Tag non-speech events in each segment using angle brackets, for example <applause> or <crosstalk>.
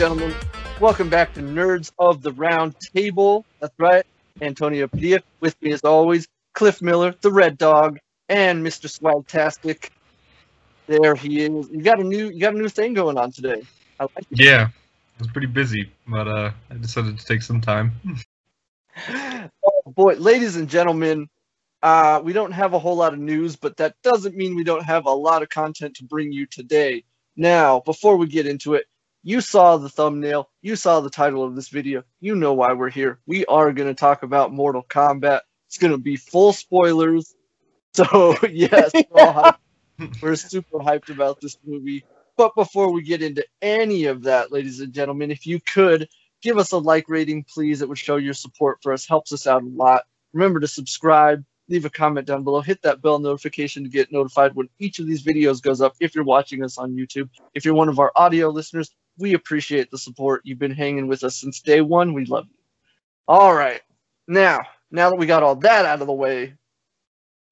Gentlemen, welcome back to Nerds of the Round Table. That's right, Antonio Padilla. With me as always, Cliff Miller, the Red Dog, and Mr. Swagtastic. There he is. You got a new you got a new thing going on today. I like it. Yeah, I was pretty busy, but uh, I decided to take some time. Oh boy, ladies and gentlemen, uh, we don't have a whole lot of news, but that doesn't mean we don't have a lot of content to bring you today. Now, before we get into it, you saw the thumbnail, you saw the title of this video, you know why we're here. We are going to talk about Mortal Kombat. It's going to be full spoilers. <laughs> So, yes, we're, <laughs> we're super hyped about this movie. But before we get into any of that, ladies and gentlemen, if you could give us a like rating, please. It would show your support for us, helps us out a lot. Remember to subscribe, leave a comment down below, hit that bell notification to get notified when each of these videos goes up if you're watching us on YouTube. If you're one of our audio listeners, we appreciate the support. You've been hanging with us since day one. We love you. All right. Now, now that we got all that out of the way,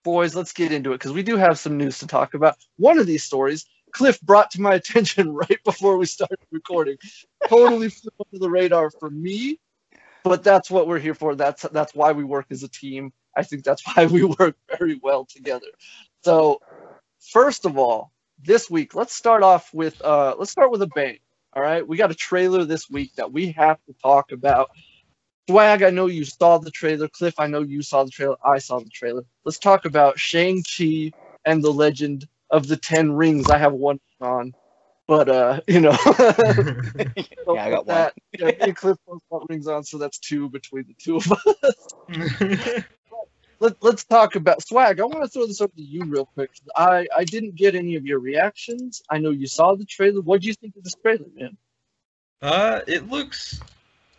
boys, let's get into it because we do have some news to talk about. One of these stories Cliff brought to my <laughs> attention right before we started recording. Totally <laughs> flew under the radar for me, but that's what we're here for. That's that's why we work as a team. I think that's <laughs> why we work very well together. So, first of all, this week, let's start off with uh, let's start with a bang. All right, we got a trailer this week that we have to talk about. Swag, I know you saw the trailer. Cliff, I know you saw the trailer. I saw the trailer. Let's talk about Shang Chi and the Legend of the Ten Rings. I have one on, but uh, <laughs> you know, <laughs> Yeah, I got one. Yeah, Cliff both got rings on, so that's two between the two of us. <laughs> Let, let's talk about swag. I want to throw this over to you real quick. I, I didn't get any of your reactions. I know you saw the trailer. What do you think of this trailer, man? uh, it looks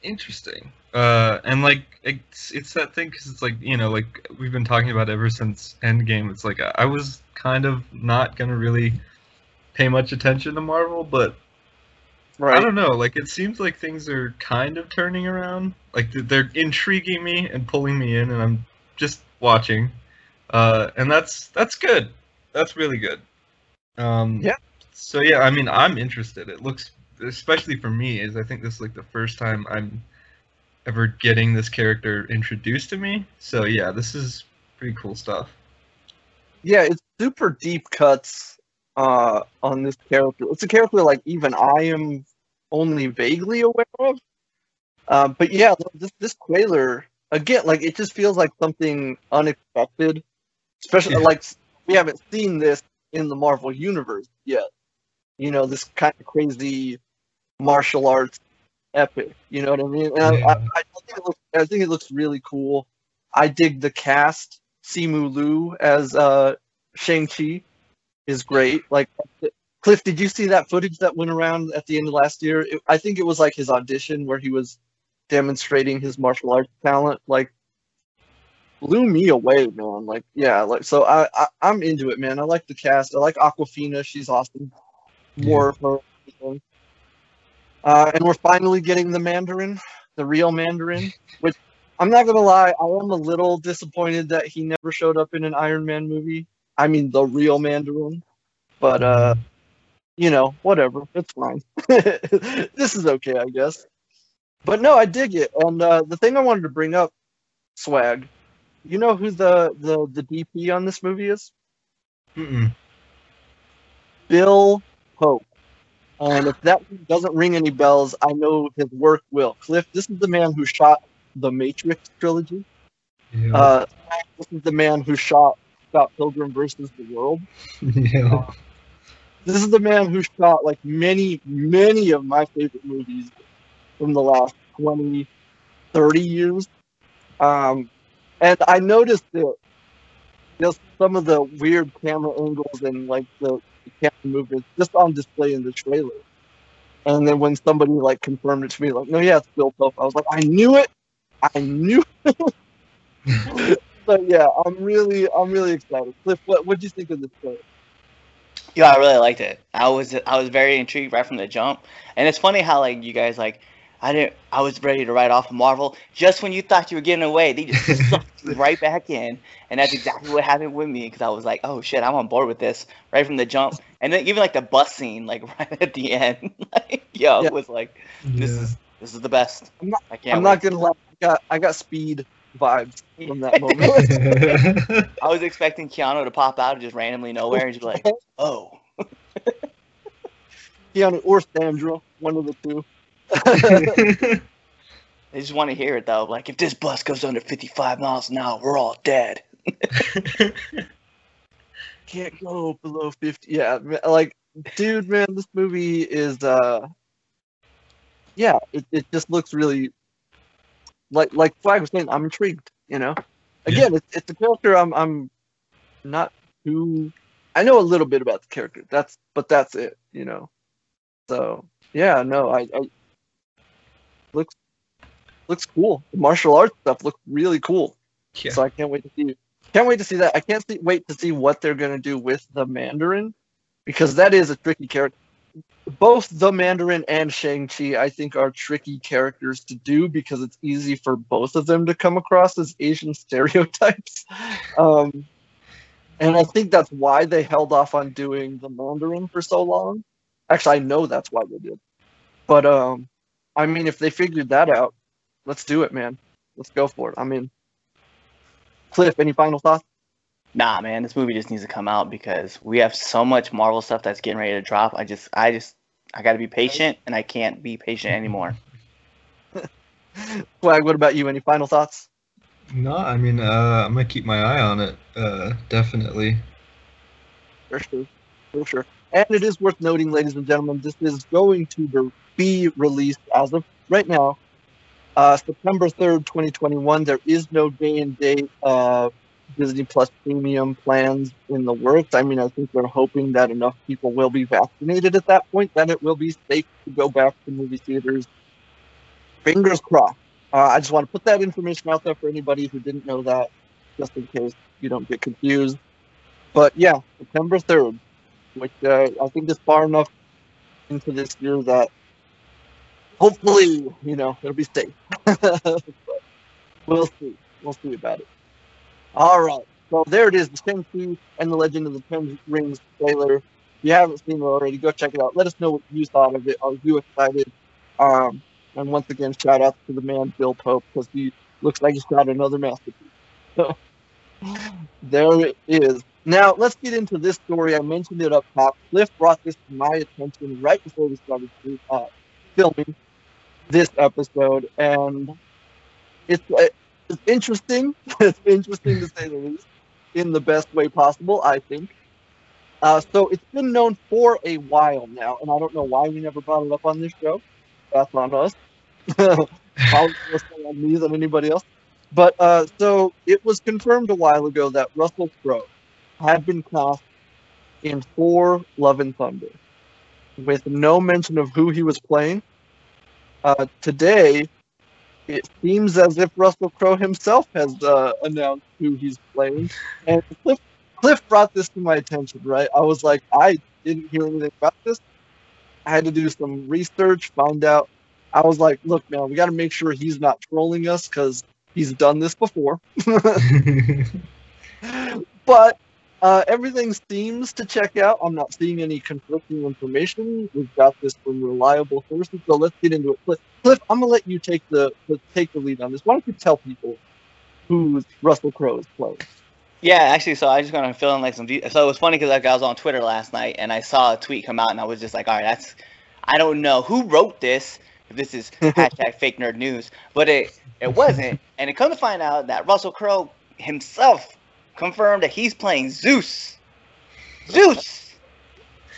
interesting. Uh, and like it's it's that thing because it's like you know like we've been talking about ever since Endgame. It's like I, I was kind of not gonna really pay much attention to Marvel, but I don't know. Like it seems like things are kind of turning around. Like they're intriguing me and pulling me in, and I'm just watching. Uh, and that's that's good. That's really good. Um, Yeah. So yeah, I mean, I'm interested. It looks, especially for me, is I think this is like the first time I'm ever getting this character introduced to me. So yeah, this is pretty cool stuff. Yeah, it's super deep cuts uh, on this character. It's a character like even I am only vaguely aware of. Uh, but yeah, this this trailer again, like it just feels like something unexpected. Especially Yeah. like we haven't seen this in the Marvel universe yet. You know, this kind of crazy martial arts epic. You know what I mean? And I, I, Yeah. I think it looks, I think it looks really cool. I dig the cast. Simu Liu as uh, Shang Chi is great. Like, Cliff, did you see that footage that went around at the end of last year? It, I think it was like his audition where he was demonstrating his martial arts talent. Like, blew me away, man. Like, yeah, like so I, I I'm into it, man. I like the cast. I like Awkwafina. She's awesome. More of her. Uh, and we're finally getting the Mandarin, the real Mandarin, <laughs> which I'm not gonna lie, I am a little disappointed that he never showed up in an Iron Man movie. I mean, the real Mandarin. But uh, you know, whatever, it's fine. <laughs> this is okay, I guess. But no, I dig it. And uh, the thing I wanted to bring up, swag. You know who the the the DP on this movie is? Mm-mm. Bill Pope. And if that doesn't ring any bells, I know his work will. Cliff, this is the man who shot the Matrix trilogy. Yeah. Uh, this is the man who shot Scott Pilgrim versus the World. yeah. This is the man who shot like many, many of my favorite movies from the last 20, 30 years. Um, and I noticed that just some of the weird camera angles and like the, the camera movements just on display in the trailer. And then when somebody like confirmed it to me, like, no, yeah, it's Bill Pope. I was like, I knew it. I knew. <laughs> it. <laughs> so yeah, I'm really, I'm really excited. Cliff, what what do you think of this trailer? Yeah, I really liked it. I was I was very intrigued right from the jump, and it's funny how like you guys like I didn't. I was ready to write off Marvel. Just when you thought you were getting away, they just <laughs> sucked you right back in, and that's exactly what happened with me. Because I was like, "Oh shit, I'm on board with this right from the jump." And then even like the bus scene, like <laughs> right at the end, like yo, Yeah. it was like, "This Yeah. is this is the best." I'm not- I can't. I'm wait. not gonna lie. I got I got speed vibes from that <laughs> moment. I was expecting Keanu to pop out just randomly nowhere and just be like, "Oh." Keanu or Sandra, one of the two. <laughs> <laughs> They just want to hear it though. Like, if this bus goes under 55 miles an hour, we're all dead. <laughs> Can't go below fifty. Yeah, like, dude, man, this movie is. uh Yeah, it, it just looks really. Like like Swag was saying, I'm intrigued. You know, again, it's it's a character I'm I'm not too. I know a little bit about the character. That's but that's it. You know, so yeah, no, I, I looks looks cool. The martial arts stuff looks really cool. yeah. So I can't wait to see can't wait to see that. I can't see, wait to see what they're gonna do with the Mandarin because that is a tricky character. Both the Mandarin and Shang-Chi, I think, are tricky characters to do because it's easy for both of them to come across as Asian <laughs> stereotypes. Um, and I think that's why they held off on doing the Mandarin for so long. Actually, I know that's why they did. But um, I mean, if they figured that out, let's do it, man. Let's go for it. I mean, Cliff, any final thoughts? Nah, man, this movie just needs to come out because we have so much Marvel stuff that's getting ready to drop. I just, I just, I got to be patient, and I can't be patient anymore. <laughs> Swag, what about you? Any final thoughts? no, I mean, uh, I'm gonna keep my eye on it. Uh, definitely. For sure. For sure. And it is worth noting, ladies and gentlemen, this is going to be released as of right now, uh, September 3rd, 2021. There is no day and date uh, Disney Plus premium plans in the works. I mean, I think they're hoping that enough people will be vaccinated at that point that it will be safe to go back to movie theaters. Fingers crossed. Uh, I just want to put that information out there for anybody who didn't know that, just in case you don't get confused. But yeah, September 3rd, which uh, I think is far enough into this year that hopefully, you know, it'll be safe. <laughs> We'll see. We'll see about it. All right. So there it is, the Shang-Chi and the Legend of the Ten Rings trailer. If you haven't seen it already, go check it out. Let us know what you thought of it. Are you excited? Um, and once again, shout out to the man Bill Pope because he looks like he's got another masterpiece. So <laughs> there it is. Now let's get into this story. I mentioned it up top. Cliff brought this to my attention right before we started uh, filming this episode, and it's it's interesting. <laughs> it's interesting to say the least, in the best way possible, I think. Uh, so it's been known for a while now, and I don't know why we never brought it up on this show. That's on us. <laughs> Probably on me than anybody else. But uh, so it was confirmed a while ago that Russell Crowe had been cast in Thor: Love and Thunder, with no mention of who he was playing. Uh, today, it seems as if Russell Crowe himself has uh, announced who he's playing, and Cliff, Cliff brought this to my attention. Right, I was like, I didn't hear anything about this. I had to do some research, found out. I was like, look, man, we got to make sure he's not trolling us because he's done this before. <laughs> <laughs> but uh, everything seems to check out. I'm not seeing any conflicting information. We've got this from reliable sources, so let's get into it. Cliff, Cliff I'm gonna let you take the, take the lead on this. Why don't you tell people who Russell Crowe is playing? Yeah, actually, so I just gonna fill in like some. De- so it was funny because like I was on Twitter last night and I saw a tweet come out and I was just like, all right, that's. I don't know who wrote this. If this is <laughs> hashtag fake nerd news, but it it wasn't, and it come to find out that Russell Crowe himself confirmed that he's playing Zeus. Zeus,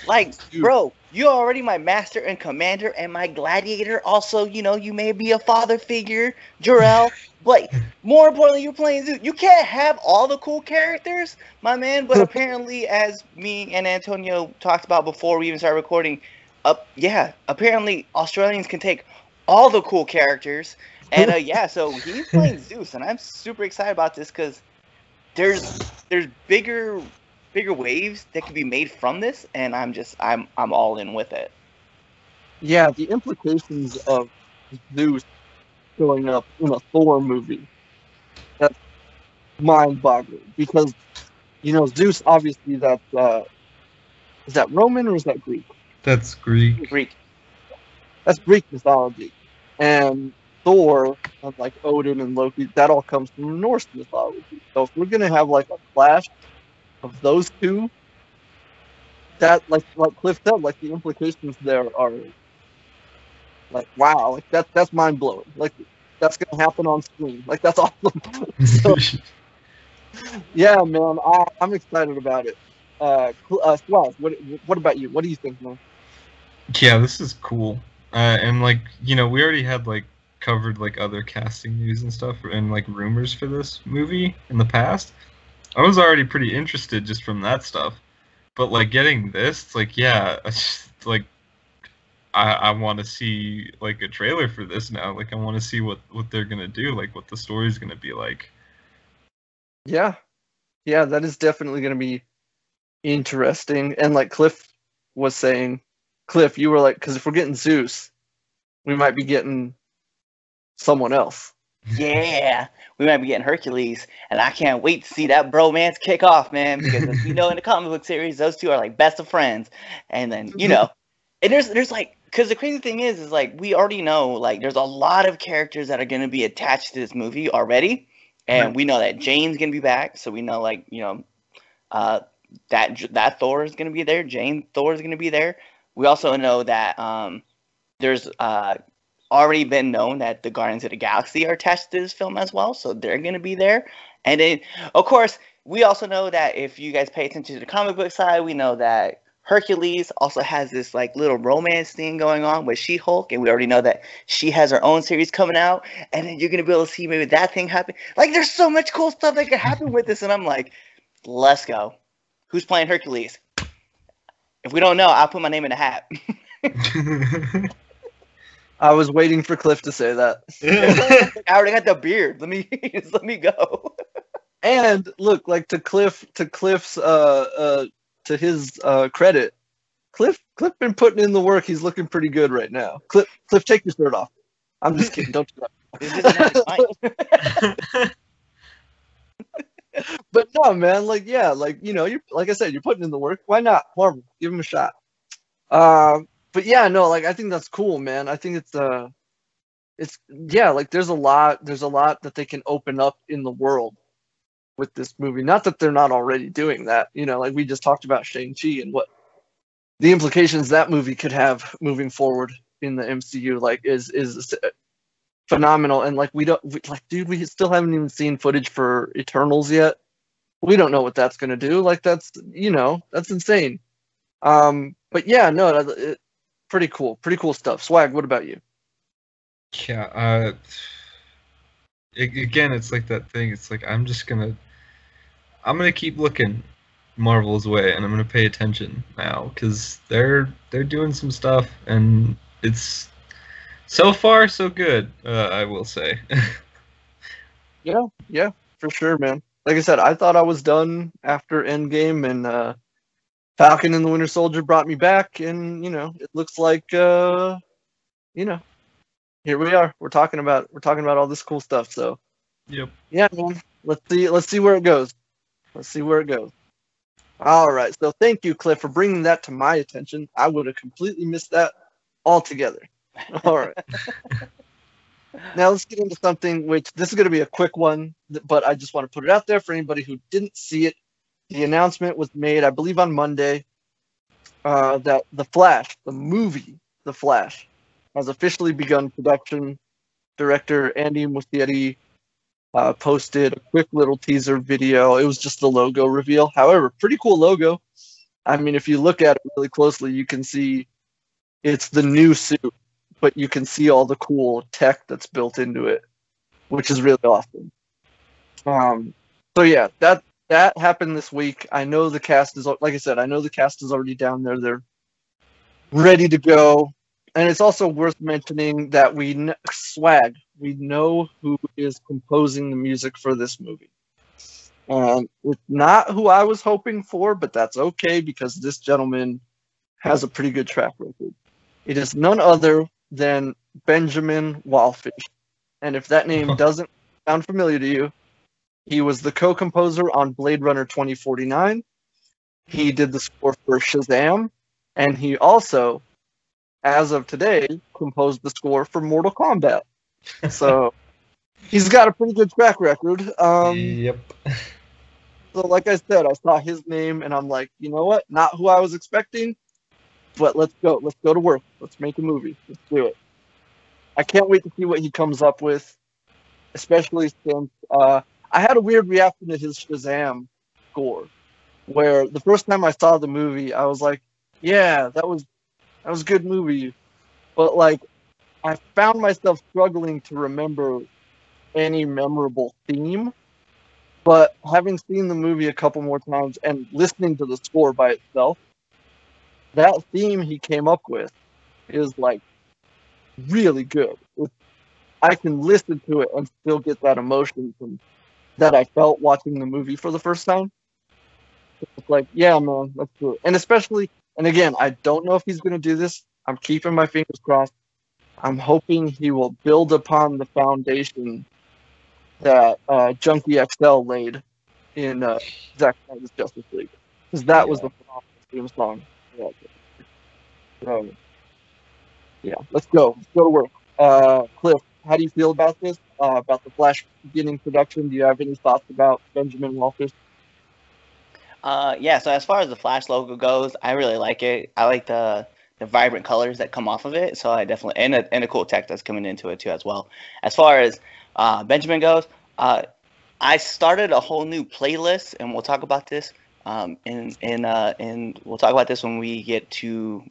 like Dude. bro, you're already my master and commander and my gladiator. Also, you know, you may be a father figure, Jor-El, <laughs> but more importantly, you're playing Zeus. You can't have all the cool characters, my man. But <laughs> apparently, as me and Antonio talked about before we even started recording, up yeah, apparently Australians can take all the cool characters. And uh, yeah, so he's playing <laughs> Zeus, and I'm super excited about this because there's there's bigger bigger waves that can be made from this, and I'm just I'm I'm all in with it. Yeah, the implications of Zeus showing up in a Thor movie. That's mind-boggling because you know Zeus obviously that's uh, is that Roman or is that Greek? That's Greek. Greek. That's Greek mythology, and Thor, like Odin and Loki, that all comes from Norse mythology. So if we're gonna have like a clash of those two, that like like Cliff said, like the implications there are like wow, like that that's mind blowing. Like that's gonna happen on screen. Like that's <laughs> awesome. so, yeah, man, I, I'm excited about it. Uh, uh, what what about you? What do you think, man? yeah, this is cool. Uh, and like you know, we already had like covered like other casting news and stuff and like rumors for this movie in the past. I was already pretty interested just from that stuff, but like getting this, it's like yeah, <laughs> it's just, like I I want to see like a trailer for this now. Like I want to see what what they're gonna do, like what the story's gonna be like. Yeah, yeah, that is definitely to be interesting. And like Cliff was saying, Cliff, you were like, because if we're getting Zeus, we might be getting someone else. Yeah, we might be getting Hercules, and I can't wait to see that bromance kick off, man. Because as we know in the comic book series, those two are like best of friends, and then you know, and there's there's like, because the crazy thing is, is like we already know like there's a lot of characters that are going to be attached to this movie already, and Right. we know that Jane's going to be back, so we know like you know, uh, that that Thor is going to be there, Jane Thor is going to be there. We also know that um, there's uh already been known that the Guardians of the Galaxy are attached to this film as well, so they're going to be there. And then, of course, we also know that if you guys pay attention to the comic book side, we know that Hercules also has this like little romance thing going on with She-Hulk, and we already know that she has her own series coming out, and then you're gonna be able to see maybe that thing happen. Like, there's so much cool stuff that could happen with this, and I'm like, let's go. Who's playing Hercules? If we don't know, I'll put my name in the hat. <laughs> <laughs> I was waiting for Cliff to say that. <laughs> I already got the beard. Let me <laughs> let me go. And look, like to Cliff, to Cliff's, uh, uh, to his uh, credit, Cliff, Cliff been putting in the work. He's looking pretty good right now. Cliff, Cliff, take your shirt off. I'm just kidding. Don't do that <laughs> But no, man. Like, yeah, like you know, you like I said, you're putting in the work. Why not? Marvel, give him a shot. Uh, but yeah, no, like I think that's cool, man. I think it's uh, it's yeah, like there's a lot, there's a lot that they can open up in the world with this movie. Not that they're not already doing that, you know, like we just talked about Shang Chi and what the implications that movie could have moving forward in the MCU. Like, is is phenomenal. And like we don't, we, like, dude, we still haven't even seen footage for Eternals yet. We don't know what that's gonna do. Like, that's you know, that's insane. Um, but yeah, no, it, pretty cool, pretty cool stuff. Swag, what about you? Yeah, uh, again, it's like that thing. It's like I'm just gonna, I'm gonna keep looking Marvel's way, and I'm gonna pay attention now because they're they're doing some stuff, and it's so far so good. Uh, I will say. <laughs> Yeah, yeah, for sure, man. Like I said, I thought I was done after Endgame, and uh, Falcon and the Winter Soldier brought me back, and you know, it looks like, uh, you know, here we are. We're talking about we're talking about all this cool stuff. So yep. yeah, man. Let's see. Let's see where it goes. Let's see where it goes. All right. So thank you, Cliff, for bringing that to my attention. I would have completely missed that altogether. <laughs> All right. <laughs> now let's get into something which this is going to be a quick one, but I just want to put it out there for anybody who didn't see it. The announcement was made, I believe, on Monday uh, that The Flash, the movie The Flash, has officially begun production. Director Andy Muschietti uh, posted a quick little teaser video. It was just the logo reveal. However, pretty cool logo. I mean, if you look at it really closely, you can see it's the new suit, but you can see all the cool tech that's built into it, which is really awesome. Um, so yeah, that that happened this week. I know the cast is like I said, I know the cast is already down there. They're ready to go. And it's also worth mentioning that we kn- swag. We know who is composing the music for this movie. Um, it's not who I was hoping for, but that's okay because this gentleman has a pretty good track record. It is none other than Benjamin Wallfisch. And if that name <laughs> doesn't sound familiar to you, he was the co-composer on Blade Runner 2049. He did the score for Shazam, and he also, as of today, composed the score for Mortal Kombat. <laughs> So he's got a pretty good track record. Um, yep. so, like I said, I saw his name, and I'm like, you know what? Not who I was expecting, but let's go. Let's go to work. Let's make a movie. Let's do it. I can't wait to see what he comes up with, especially since uh, I had a weird reaction to his Shazam score, where the first time I saw the movie, I was like, "Yeah, that was that was a good movie," but like, I found myself struggling to remember any memorable theme. But having seen the movie a couple more times and listening to the score by itself, that theme he came up with is like really good. I can listen to it and still get that emotion from that I felt watching the movie for the first time. It's like, yeah, man, let's do it. And especially, and again, I don't know if he's going to do this. I'm keeping my fingers crossed. I'm hoping he will build upon the foundation that uh, Junkie XL laid in uh, Zack Snyder's Justice League, because that was the phenomenal theme song. Yeah. So, yeah, let's go. Let's go to work. Uh, Cliff, how do you feel about this? Uh, about the Flash beginning production? Do you have any thoughts about Benjamin Wallfisch? Uh, yeah. So as far as the Flash logo goes, I really like it. I like the the vibrant colors that come off of it. So I definitely and a, and a cool tech that's coming into it too as well. As far as uh, Benjamin goes, uh, I started a whole new playlist, and we'll talk about this. Um, and in uh, and we'll talk about this when we get to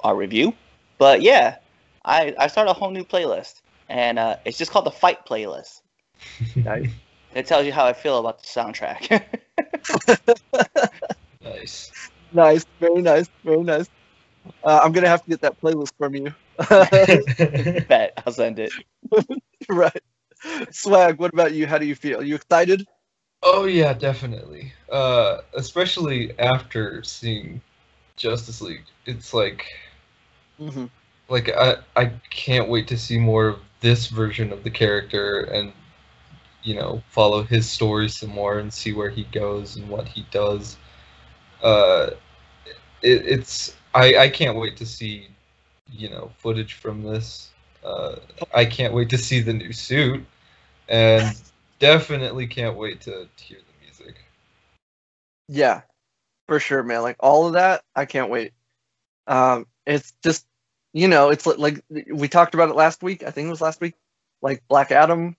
our review. But yeah, I I started a whole new playlist, and uh, it's just called the Fight playlist. Nice. It tells you how I feel about the soundtrack. <laughs> Nice. nice, very nice, very nice. Uh, I'm gonna have to get that playlist from you. <laughs> Bet I'll send it. <laughs> right. Swag, what about you? How do you feel? you excited? oh yeah, definitely. Uh, especially after seeing Justice League, it's like Mm-hmm. Like I I can't wait to see more of this version of the character and you know follow his story some more and see where he goes and what he does. Uh, it, it's I I can't wait to see you know footage from this. Uh, I can't wait to see the new suit, and <laughs> definitely can't wait to hear the music. Yeah, for sure, man. Like all of that, I can't wait. Um, it's just, you know, it's like we talked about it last week. I think it was last week. Like Black Adam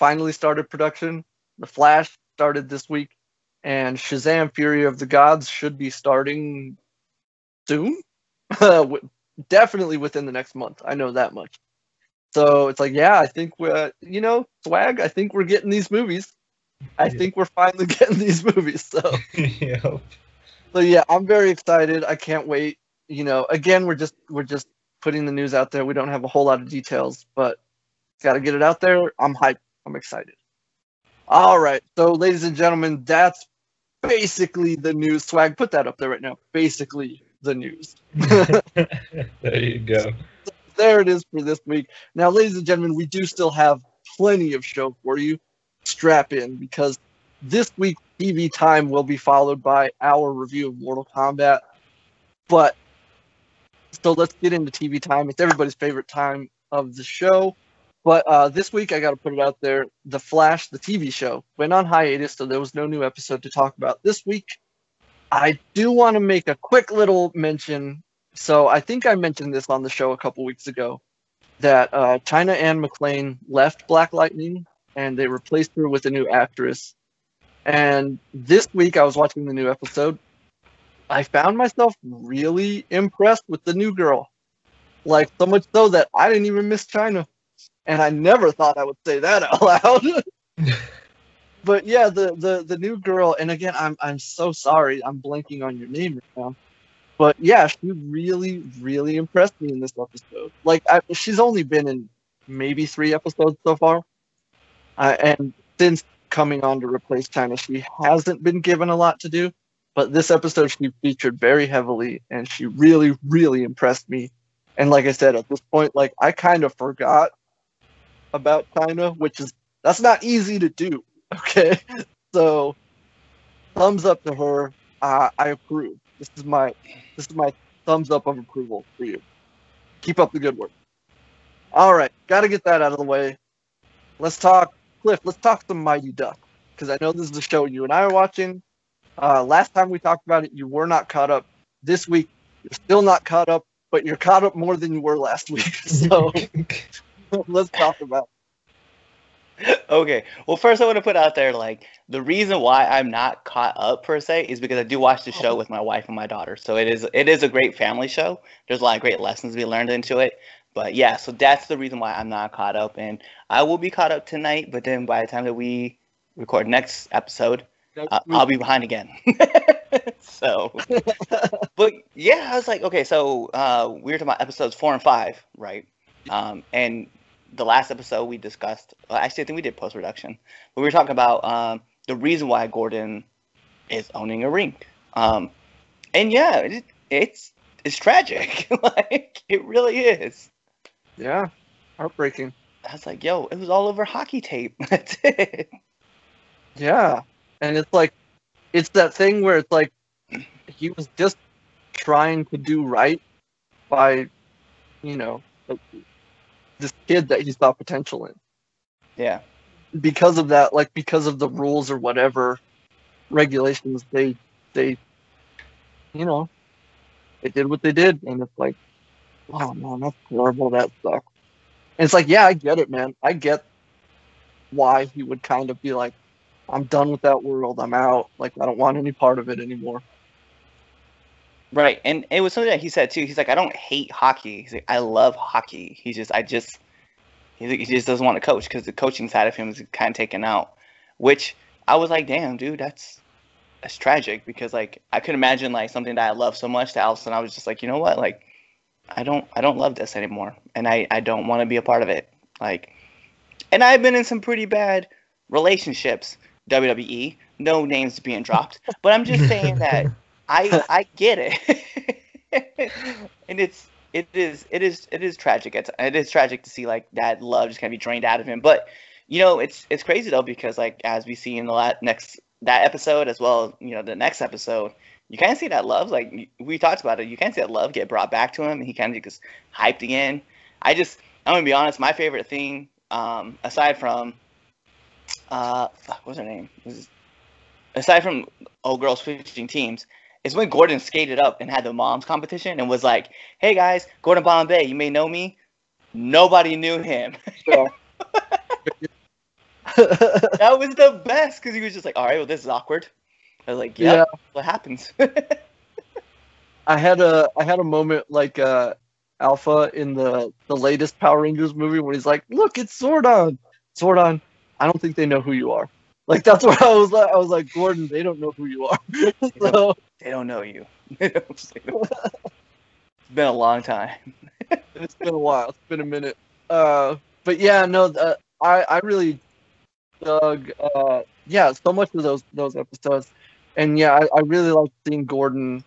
finally started production. The Flash started this week, and Shazam: Fury of the Gods should be starting soon. <laughs> Definitely within the next month. I know that much. So it's like, yeah, I think we're, you know, swag. I think we're getting these movies. I Yeah. think we're finally <laughs> getting these movies. So. <laughs> yep. So yeah, I'm very excited. I can't wait. You know, again, we're just we're just putting the news out there. We don't have a whole lot of details, but got to get it out there. I'm hyped. I'm excited. All right. So, ladies and gentlemen, that's basically the news. Swag, put that up there right now. Basically the news. <laughs> there you go. There it is for this week. Now, ladies and gentlemen, we do still have plenty of show for you. Strap in because this week TV time will be followed by our review of Mortal Kombat. But so let's get into TV time. It's everybody's favorite time of the show. But uh, this week, I got to put it out there: The Flash, the TV show, went on hiatus, so there was no new episode to talk about this week. I do want to make a quick little mention. So I think I mentioned this on the show a couple weeks ago that uh, China Anne McClain left Black Lightning and they replaced her with a new actress. And this week, I was watching the new episode. I found myself really impressed with the new girl. Like, so much so that I didn't even miss China. And I never thought I would say that out <laughs> loud. <laughs> but yeah, the, the, the new girl, and again, I'm, I'm so sorry. I'm blanking on your name right now. But yeah, she really, really impressed me in this episode. Like, I, she's only been in maybe three episodes so far. Uh, and since coming on to replace China, she hasn't been given a lot to do. But this episode, she featured very heavily, and she really, really impressed me. And like I said, at this point, like I kind of forgot about China, which is that's not easy to do. <laughs> Okay, so thumbs up to her. Uh, I approve. This is my this is my thumbs up of approval for you. Keep up the good work. All right, got to get that out of the way. Let's talk, Cliff. Let's talk some Mighty Duck because I know this is a show you and I are watching. Uh, last time we talked about it, you were not caught up. This week, you're still not caught up, but you're caught up more than you were last week. <laughs> So <laughs> let's talk about. It. okay. Well, first I want to put out there like the reason why I'm not caught up per se is because I do watch the show with my wife and my daughter. So it is it is a great family show. There's a lot of great lessons to be learned into it. But yeah, so that's the reason why I'm not caught up, and I will be caught up tonight. But then by the time that we record next episode, Next uh, week. I'll be behind again. <laughs> so, but yeah, I was like, okay, so uh, we were talking about episodes four and five, right? Um, and the last episode we discussed, well, actually, I think we did post production, but we were talking about um, the reason why Gordon is owning a ring. Um, and yeah, it, it's it's tragic. <laughs> like it really is. yeah, heartbreaking. I was like, yo, it was all over hockey tape. <laughs> That's it. Yeah, and it's like, it's that thing where it's like, he was just trying to do right by, you know, this kid that he saw potential in. Yeah. Because of that, like because of the rules or whatever regulations, they they, you know, they did what they did, and it's like, oh man, that's horrible. That sucks. And it's like, yeah, I get it, man. I get why he would kind of be like, I'm done with that world. I'm out. Like I don't want any part of it anymore. Right, and it was something that he said too. He's like, I don't hate hockey. He's like, I love hockey. He just, I just, he just doesn't want to coach because the coaching side of him is kind of taken out. Which I was like, damn, dude, that's that's tragic because like I could imagine like something that I love so much that all of a sudden I was just like, you know what, like I don't, I don't love this anymore, and I, I don't want to be a part of it. Like, and I've been in some pretty bad relationships. WWE, no names being dropped, but I'm just saying <laughs> that I I get it, <laughs> and it's it is it is it is tragic. It's it is tragic to see like that love just kind of be drained out of him. But you know, it's it's crazy though because like as we see in the la- next that episode as well, you know, the next episode, you kind of see that love. Like we talked about it, you kind of see that love get brought back to him, and he kind of gets hyped again. I just I'm gonna be honest. My favorite thing, um, aside from uh, fuck, what's her name? Was- aside from old girls switching teams, is when Gordon skated up and had the moms competition and was like, "Hey guys, Gordon Bombay, you may know me." Nobody knew him. <laughs> That was the best because he was just like, "All right, well, this is awkward." I was like, "Yeah, yeah, what happens?" <laughs> I had a I had a moment like uh Alpha in the the latest Power Rangers movie when he's like, "Look, it's Zordon." Zordon, I don't think they know who you are. Like that's what I was like. I was like, Gordon, they don't know who you are. <laughs> so they don't know <laughs> you. it's been a long time. <laughs> it's been a while. It's been a minute. Uh, but yeah, no, uh, I I really dug. Uh, yeah, so much of those those episodes, and yeah, I, I really like seeing Gordon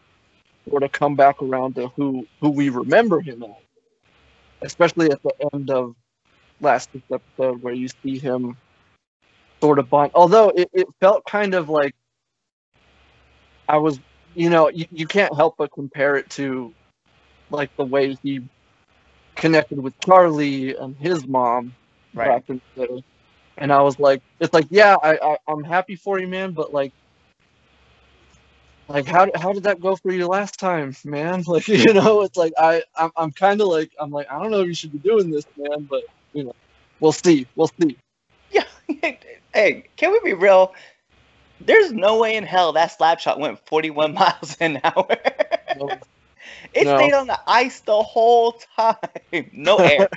sort of come back around to who who we remember him as, especially at the end of last episode where you see him sort of bond. Although it, it felt kind of like I was, you know, you, you can't help but compare it to like the way he connected with Charlie and his mom Right. back in the day. And I was like, it's like, yeah, I, I I'm happy for you, man, but like, like how how did that go for you last time, man? <laughs> Like, you know, it's like I I'm, I'm kind of like I'm like I don't know if you should be doing this, man, but you know, we'll see, we'll see. Yeah. <laughs> hey, can we be real? There's no way in hell that slap shot went 41 <laughs> miles an hour. No. <laughs> it No. stayed on the ice the whole time. No air.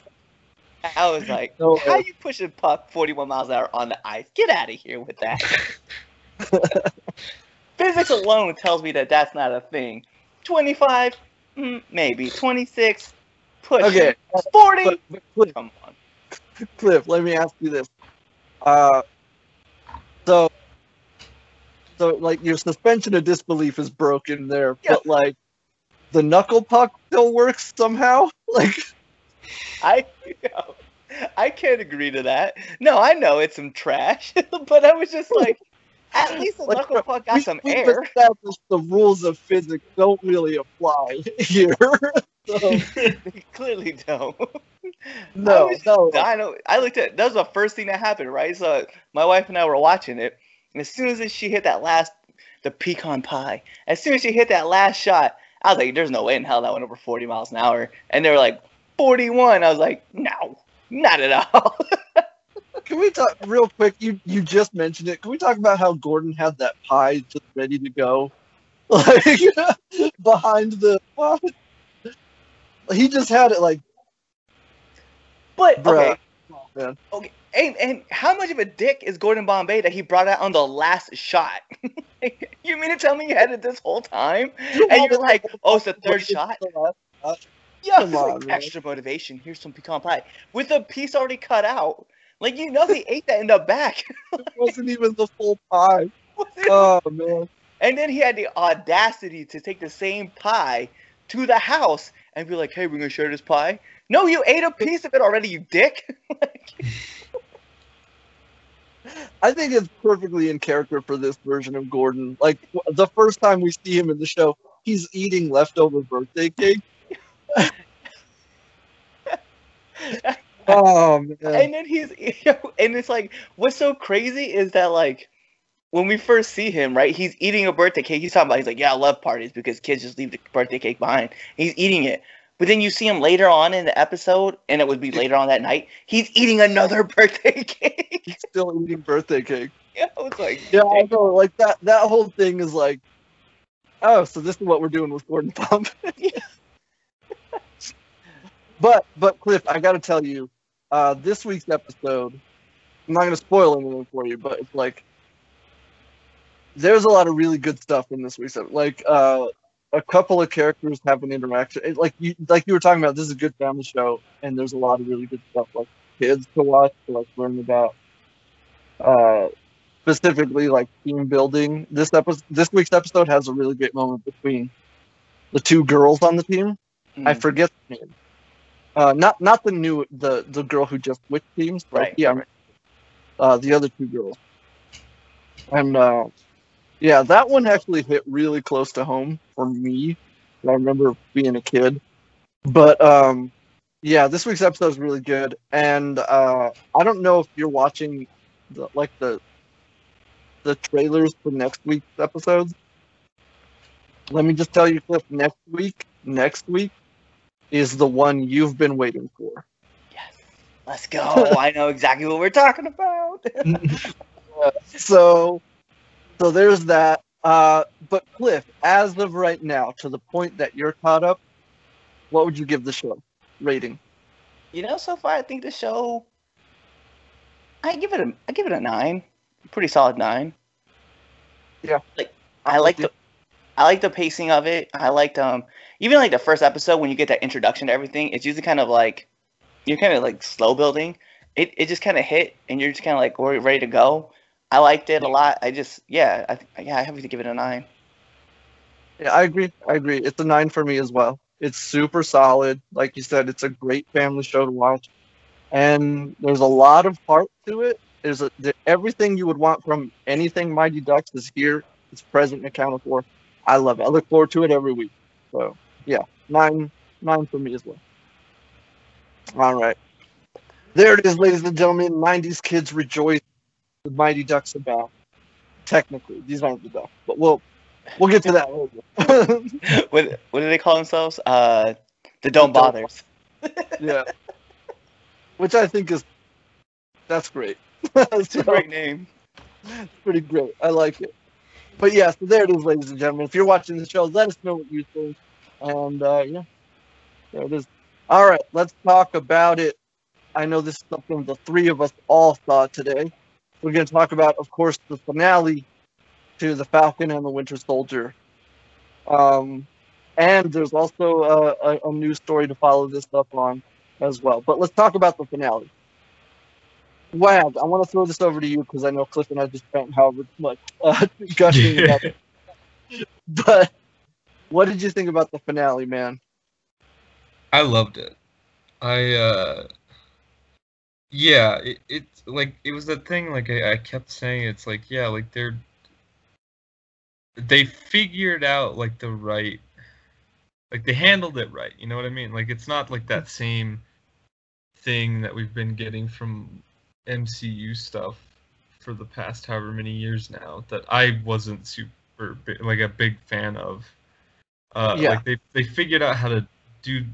<laughs> I was like, No how air. you pushing puck 41 miles an hour on the ice? Get out of here with that. Physics alone tells me that that's not a thing. 25, mm, maybe. 26, push. Okay, 40, but, but Cliff, come on. Cliff, let me ask you this. Uh, so, so like your suspension of disbelief is broken there, Yeah. but like, the knuckle puck still works somehow. <laughs> Like, I you know, I can't agree to that. No, I know it's some trash, <laughs> but I was just like, at <laughs> least the Like, knuckle puck got we, some we've air. established the rules of physics don't really apply here. So, They <laughs> <laughs> clearly don't. <laughs> No, was no. I know. I looked at that was the first thing that happened, right? So my wife and I were watching it, and as soon as she hit that last, the pecan pie, as soon as she hit that last shot, I was like, "There's no way in hell that went over 40 miles an hour." And they were like, "41." I was like, "No, not at all." Can we talk real quick? You you just mentioned it. Can we talk about how Gordon had that pie just ready to go, like behind the? He just had it like, but bruh. okay, man. okay. And, and how much of a dick is Gordon Bombay that he brought out on the last shot? <laughs> you mean to tell me you had it this whole time? And you're like, "Oh, it's the third shot." Yeah, it's like extra motivation. Here's some pecan pie with a piece already cut out. Like you know, he <laughs> ate that in the back. It wasn't even the full pie. <laughs> Oh man. and then he had the audacity to take the same pie to the house and be like, "Hey, we're gonna share this pie." No, you ate a piece of it already, you dick. <laughs> I think it's perfectly in character for this version of Gordon. Like the first time we see him in the show, he's eating leftover birthday cake. <laughs> oh man. and then he's <laughs> and it's like what's so crazy is that like when we first see him right he's eating a birthday cake he's talking about he's like yeah i love parties because kids just leave the birthday cake behind he's eating it but then you see him later on in the episode and it would be later on that night he's eating another <laughs> birthday cake He's still eating birthday cake. <laughs> yeah i was like Yeah, I know. Like that. That whole thing is like, oh, so this is what we're doing with Gordon Pump. <laughs> but but Cliff, I got to tell you, uh, this week's episode. I'm not going to spoil anything for you, but it's like there's a lot of really good stuff in this week's episode. Like uh, a couple of characters have an interaction. It, like you like you were talking about, this is a good family show, and there's a lot of really good stuff like kids to watch to like learn about. Uh, specifically like team building. This episode, this week's episode has a really great moment between the two girls on the team. I mm, forget the name. Uh, not not the new the the girl who just switched teams. but Right, Yeah. Uh, the other two girls. And uh, yeah, that one actually hit really close to home for me. I remember being a kid. But um, yeah, this week's episode is really good, and uh, I don't know if you're watching the like the the trailers for next week's episodes. Let me just tell you, Cliff. Next week, next week is the one you've been waiting for. yes let's go i know exactly what we're talking about <laughs> So, so there's that. Uh, but Cliff, as of right now, to the point that you're caught up, what would you give the show rating? you know so far i think the show i give it a i give it a nine pretty solid nine Yeah. like i like the I like the pacing of it. I liked um even like the first episode when you get that introduction to everything. It's usually kind of like you're kind of like slow building. It it just kind of hit and you're just kind of like we're ready to go. I liked it a lot. I just yeah I yeah I have to give it a nine. Yeah, I agree. I agree. It's a nine for me as well. It's super solid. Like you said, it's a great family show to watch, and there's a lot of heart to it. There's a the, everything you would want from anything Mighty Ducks is here. It's present and accounted for. I love it. I look forward to it every week. So yeah, nine nine for me as well. All right, there it is, ladies and gentlemen. '90s kids rejoice. The Mighty Ducks are back. Technically, these aren't the Ducks, but we'll we'll get to that <laughs> what what do they call themselves? Uh, the don't Don't yeah. Which I think is that's great. <laughs> It's a great name. it's pretty great. I like it. But yeah, so there it is, ladies and gentlemen. If you're watching the show, let us know what you think. And uh, yeah, there it is. All right, let's talk about it. I know this is something the three of us all saw today. We're going to talk about, of course, the finale to The Falcon and the Winter Soldier. Um, and there's also a, a, a news story to follow this up on as well. But let's talk about the finale. Wag, I want to throw this over to you because I know Cliff and I just spent however much uh, <laughs> gushing about it. <laughs> But what did you think about the finale, man? I loved it. I uh yeah, it, it like it was that thing like I, I kept saying it's like yeah, like they're they figured out like the right like they handled it right, you know what I mean? Like it's not like that same thing that we've been getting from MCU stuff for the past however many years now that I wasn't super like a big fan of. Uh, Yeah. Like they they figured out how to do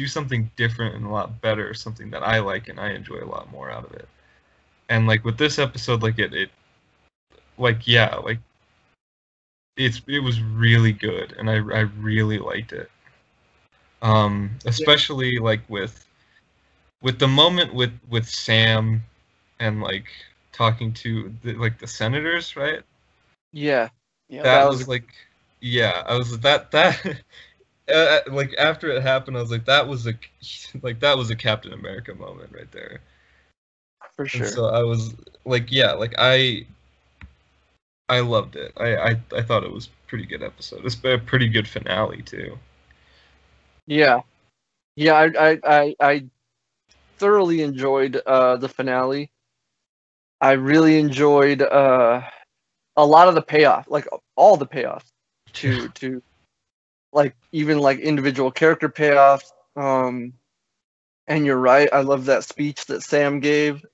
do something different and a lot better, something that I like and I enjoy a lot more out of it. And like with this episode, like it it like yeah, like it's it was really good and I I really liked it. Um, especially like with with the moment with with Sam and like talking to the, like the senators, right? Yeah. Yeah. that that was, was- like yeah i was that that <laughs> uh, like after it happened i was like that was a <laughs> like that was a captain america moment right there. For sure. and so i was like yeah like i i loved it. I i, I thought it was a pretty good episode. It's a pretty good finale too. Yeah, yeah, I I I, I thoroughly enjoyed uh, the finale. I really enjoyed uh, a lot of the payoff, like all the payoff to <laughs> to like even like individual character payoffs. Um, and you're right. I love that speech that Sam gave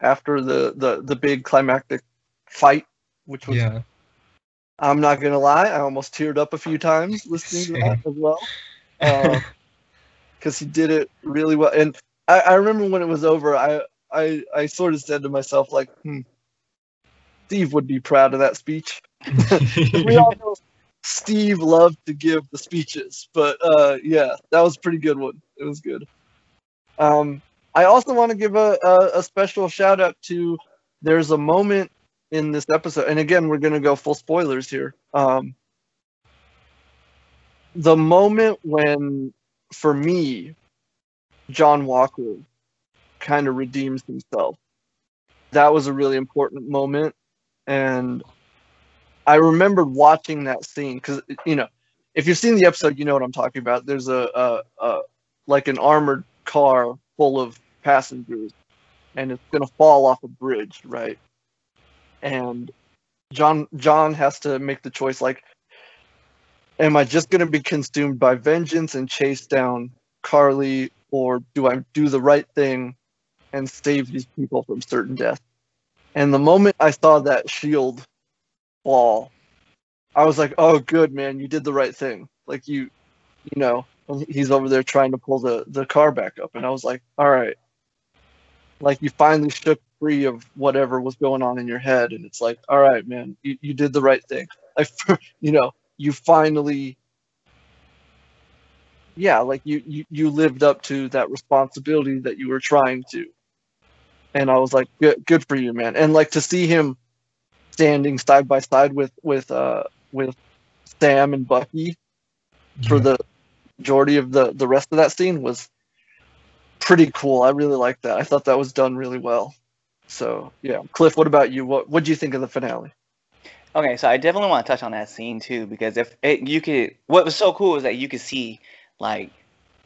after the the the big climactic fight, which was yeah I'm not gonna lie, I almost teared up a few times listening to that as well. <laughs> because he did it really well. And I, I remember when it was over, I, I I sort of said to myself like, hmm, Steve would be proud of that speech. <laughs> we all know Steve loved to give the speeches, but uh, yeah, that was a pretty good one. It was good. Um, I also want to give a, a, a special shout out to. There's a moment in this episode, and again, we're gonna go full spoilers here. Um, the moment when, for me, John Walker kind of redeems himself. That was a really important moment, and I remembered watching that scene because you know, if you've seen the episode, you know what I'm talking about. There's a, a, a like an armored car full of passengers, and it's gonna fall off a bridge, right? And John John has to make the choice like, am I just gonna be consumed by vengeance and chase down Carly, or do I do the right thing and save these people from certain death? And the moment I saw that shield fall, I was like, "Oh, good man, you did the right thing." Like you, you know, he's over there trying to pull the the car back up, and I was like, "All right." Like you finally shook free of whatever was going on in your head, and it's like, "All right, man, you, you did the right thing." <laughs> Like, you know, you finally yeah like you, you you lived up to that responsibility that you were trying to and i was like good good for you man and like to see him standing side by side with with uh with sam and bucky for the majority of the the rest of that scene was pretty cool. I really liked that. I thought that was done really well. So yeah. Cliff what about you? What what do you think of the finale? Okay, so I definitely want to touch on that scene too because if it, you could, what was so cool is that you could see like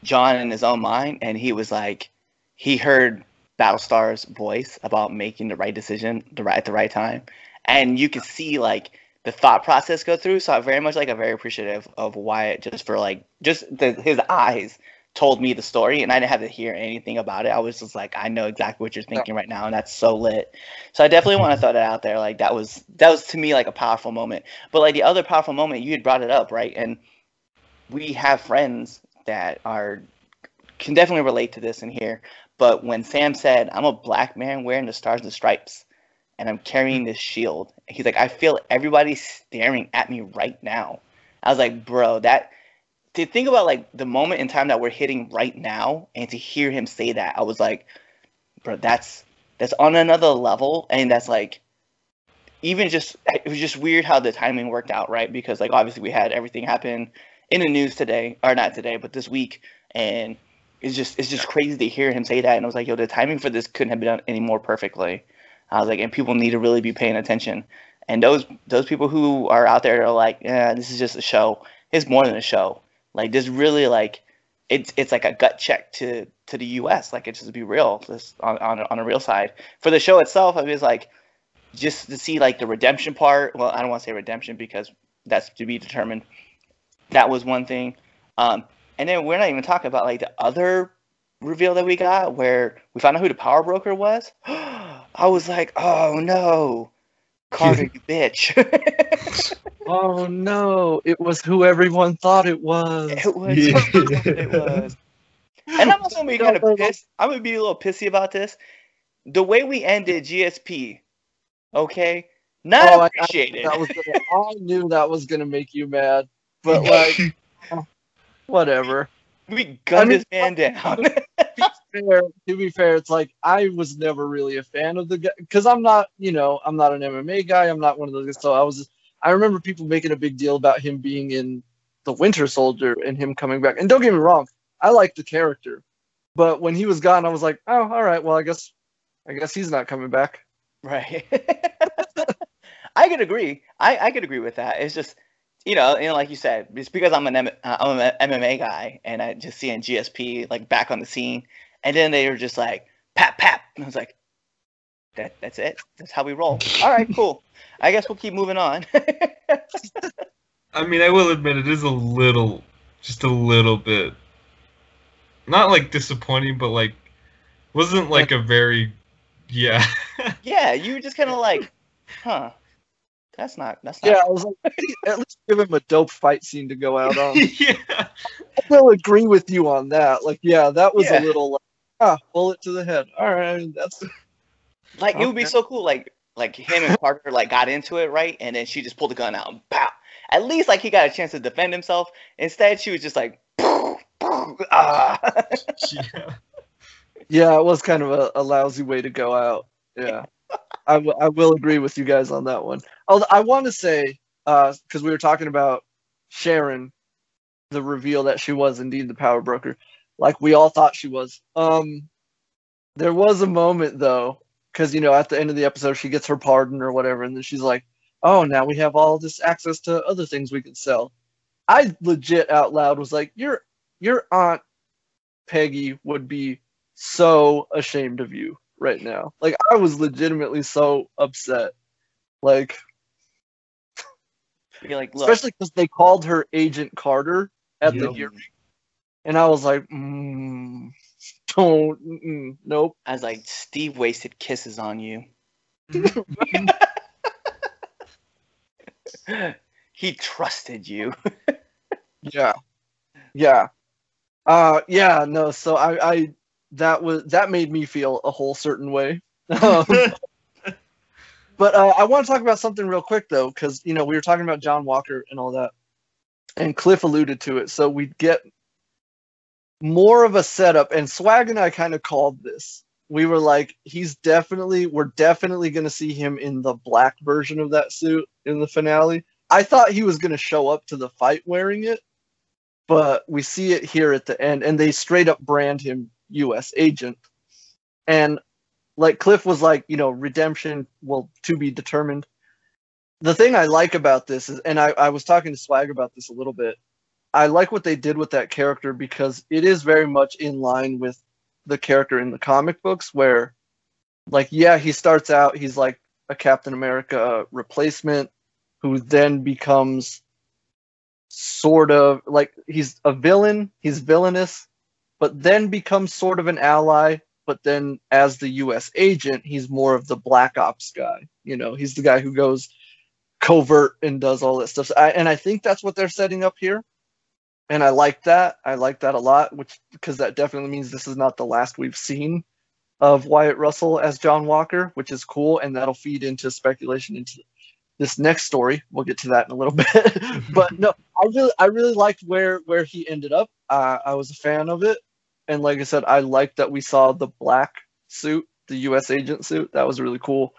John in his own mind, and he was like, he heard Battlestar's voice about making the right decision the right at the right time, and you could see like the thought process go through. So I very much like I'm very appreciative of Wyatt just for like just the, his eyes told me the story, and I didn't have to hear anything about it. I was just like, I know exactly what you're thinking right now, and that's so lit. So I definitely want to throw that out there. Like that was that was to me like a powerful moment. But like the other powerful moment, you had brought it up, right? And we have friends that are can definitely relate to this in here. But when Sam said, "I'm a black man wearing the stars and stripes, and I'm carrying this shield," he's like, "I feel everybody staring at me right now." I was like, "Bro, that." To think about like the moment in time that we're hitting right now, and to hear him say that, I was like, "Bro, that's that's on another level. And that's like even just it was just weird how the timing worked out right? Because like obviously we had everything happen in the news today or not today but this week. And it's just it's just crazy to hear him say that. And i was like yo the timing for this couldn't have been done any more perfectly i was like and people need to really be paying attention and those those people who are out there are like yeah this is just a show it's more than a show. Like this really like it's it's like a gut check to to the U.S. Like it's just to be real, just on on on a real side. For the show itself, I was like just to see like the redemption part. Well, I don't want to say redemption because that's to be determined. That was one thing. Um, and then we're not even talking about like the other reveal that we got where we found out who the power broker was. <gasps> I was like, oh no, Carter, you bitch. <laughs> Oh no, it was who everyone thought it was. it was. Yeah. it was. And I'm also gonna be kind of <laughs> pissed. I'm gonna be a little pissy about this. The way we ended GSP, okay, not Oh, I- I- appreciated. Was gonna, I knew that was gonna make you mad, but <laughs> like, uh, whatever. we gunned I mean- this man down. Fair, to be fair, it's like I was never really a fan of the guy because I'm not, you know, I'm not an MMA guy. I'm not one of those guys. So I was, I remember people making a big deal about him being in the Winter Soldier and him coming back. And don't get me wrong, I like the character, but when he was gone, I was like, oh, all right, well, I guess, I guess he's not coming back. Right. <laughs> I could agree. I, I could agree with that. It's just, you know, you know, like you said, it's because I'm an uh, I'm an MMA guy, and I just seeing GSP like back on the scene, and then they were just like pap pap, and I was like, that that's it. That's how we roll. All right, cool. I guess we'll keep moving on. <laughs> I mean, I will admit it is a little, just a little bit, not like disappointing, but like, wasn't like a very, yeah. <laughs> yeah, you were just kind of like, huh? That's not. That's not. Yeah, I was like, at least give him a dope fight scene to go out on. <laughs> yeah. I will agree with you on that. Like, yeah, that was Yeah. a little like, ah, bullet to the head. All right, that's <laughs> Like it would be so cool, like like him and Carter like got into it, right? And then she just pulled the gun out and pow. At least like he got a chance to defend himself. Instead, she was just like, ah. <laughs> yeah. yeah, it was kind of a, a lousy way to go out. Yeah, I, w- I will agree with you guys on that one. Although I want to say, because we were talking about Sharon, the reveal that she was indeed the power broker, like we all thought she was. Um, there was a moment though, because you know at the end of the episode she gets her pardon or whatever, and then she's like, "Oh, now we have all this access to other things we can sell." I legit out loud was like, "Your your aunt Peggy would be so ashamed of you right now. Like I was legitimately so upset. Like Be like, look, especially because they called her Agent Carter at the hearing, and I was like, mm, don't, mm-mm, nope. I was like, Steve wasted kisses on you. <laughs> he trusted you. <laughs> Yeah, yeah, uh, yeah. No, so I, I that was that made me feel a whole certain way. Um, <laughs> But uh, I want to talk about something real quick though, because you know we were talking about John Walker and all that, and Cliff alluded to it. So we get more of a setup, and Swag and I kind of called this. We were like, he's definitely, we're definitely going to see him in the black version of that suit in the finale. I thought he was going to show up to the fight wearing it, but we see it here at the end, and they straight up brand him U.S. agent. And like Cliff was like, you know, redemption will to be determined. The thing I like about this is, and I, I was talking to Swag about this a little bit. I like what they did with that character because it is very much in line with the character in the comic books, where, like, yeah, he starts out, he's like a Captain America replacement who then becomes sort of like he's a villain, he's villainous, but then becomes sort of an ally, but then as the US agent, he's more of the black ops guy. You know, he's the guy who goes covert and does all that stuff. So I, and I think that's what they're setting up here. And I like that. I like that a lot, which because that definitely means this is not the last we've seen of Wyatt Russell as John Walker, which is cool, and that'll feed into speculation into this next story. We'll get to that in a little <laughs> bit. <laughs> but no, I really I really liked where where he ended up. Uh, I was a fan of it and like I said, I liked that we saw the black suit, the U.S. agent suit. That was really cool.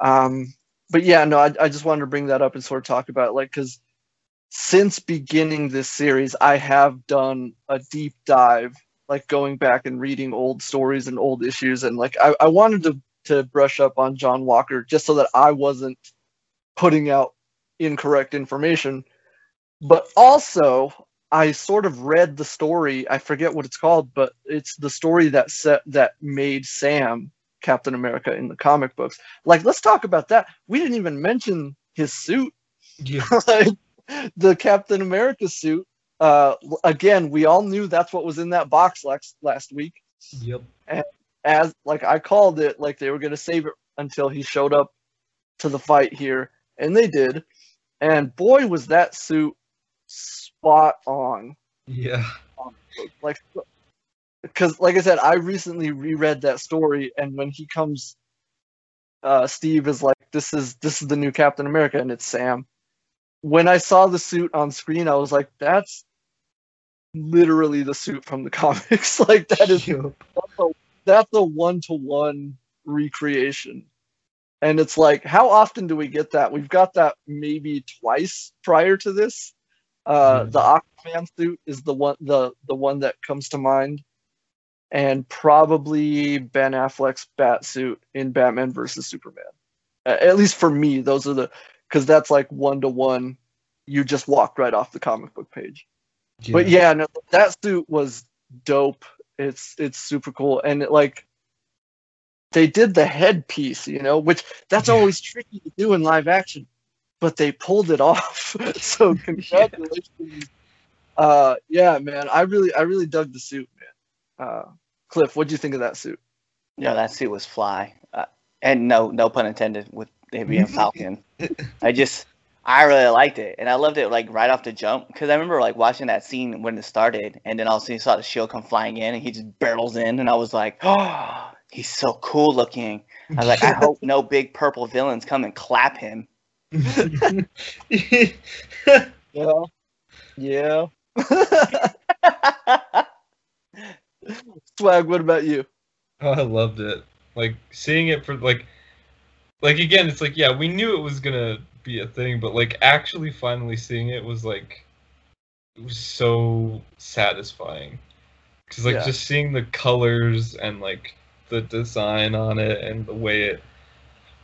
Um, but yeah, no, I, I just wanted to bring that up and sort of talk about it, like because since beginning this series, I have done a deep dive, like going back and reading old stories and old issues, and like I, I wanted to to brush up on John Walker just so that I wasn't putting out incorrect information But also, I sort of read the story. I forget what it's called, but it's the story that set that made Sam Captain America in the comic books. Like, let's talk about that. We didn't even mention his suit. Yeah. <laughs> like, the Captain America suit. Uh, again, we all knew that's what was in that box last last week. Yep. And as like I called it, like they were gonna save it until he showed up to the fight here, and they did. And boy, was that suit spot on. Yeah. Like, because like I said, I recently reread that story, and when he comes, uh, Steve is like, "This is this is the new Captain America," and it's Sam. When I saw the suit on screen, I was like, "That's literally the suit from the <laughs> comics. <laughs> like that is Yep. that's a, one-to-one recreation." And it's like, how often do we get that? We've got that maybe twice prior to this. Uh, Mhm. The Aquaman suit is the one the the one that comes to mind, and probably Ben Affleck's bat suit in Batman versus Superman. Uh, at least for me, those are the because that's like one to one. You just walk right off the comic book page. But yeah, no, that suit was dope. It's it's super cool, and it, like they did the headpiece, you know, which that's Yeah. always tricky to do in live action, but they pulled it <laughs> off. so <laughs> congratulations. Uh, yeah, man, I really I really dug the suit, man. Uh, Cliff, what do you think of that suit? Yeah, that suit was fly, uh, and no, no pun intended with it being Falcon. I just, I really liked it, and I loved it like right off the jump because I remember like watching that scene when it started, and then all of a sudden you saw the shield come flying in, and he just barrels in, and I was like, oh, <gasps> he's so cool looking. I was like, I hope no <laughs> big purple villains come and clap him. <laughs> Yeah, yeah. <laughs> Swag, what about you? Oh, I loved it. Like seeing it for like, like again, it's like yeah, we knew it was gonna be a thing, but like actually finally seeing it was like, it was so satisfying. Cause like Yeah. just seeing the colors and like the design on it and the way it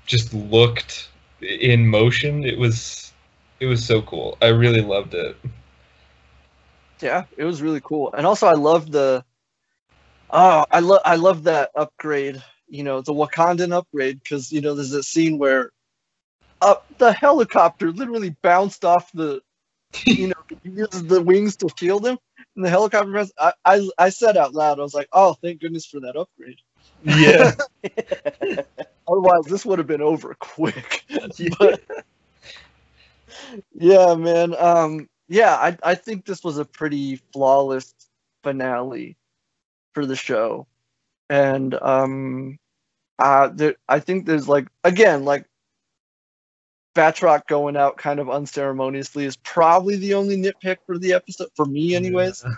just looked in motion, it was, it was so cool. I really loved it. Yeah, it was really cool, and also I love the. Oh, I love I love that upgrade. You know, the Wakandan upgrade because you know there's a scene where, up the helicopter literally bounced off the, you know, <laughs> uses the wings to shield him, and the helicopter. I, I I said out loud, I was like, oh, thank goodness for that upgrade. Yeah. <laughs> Otherwise, this would have been over quick. <laughs> But- yeah, man. Um, yeah, I I think this was a pretty flawless finale for the show, and um, uh, there, I think there's like again like Batroc going out kind of unceremoniously is probably the only nitpick for the episode for me, anyways. Yeah.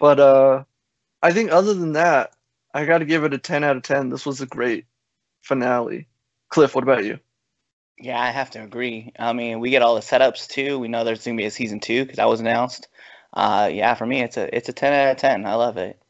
But uh, I think other than that, I got to give it a ten out of ten. This was a great finale. Cliff, what about you? Yeah, I have to agree. I mean, we get all the setups too. We know there's gonna be a season two because that was announced. Uh, yeah, for me, it's a it's a ten out of ten. I love it.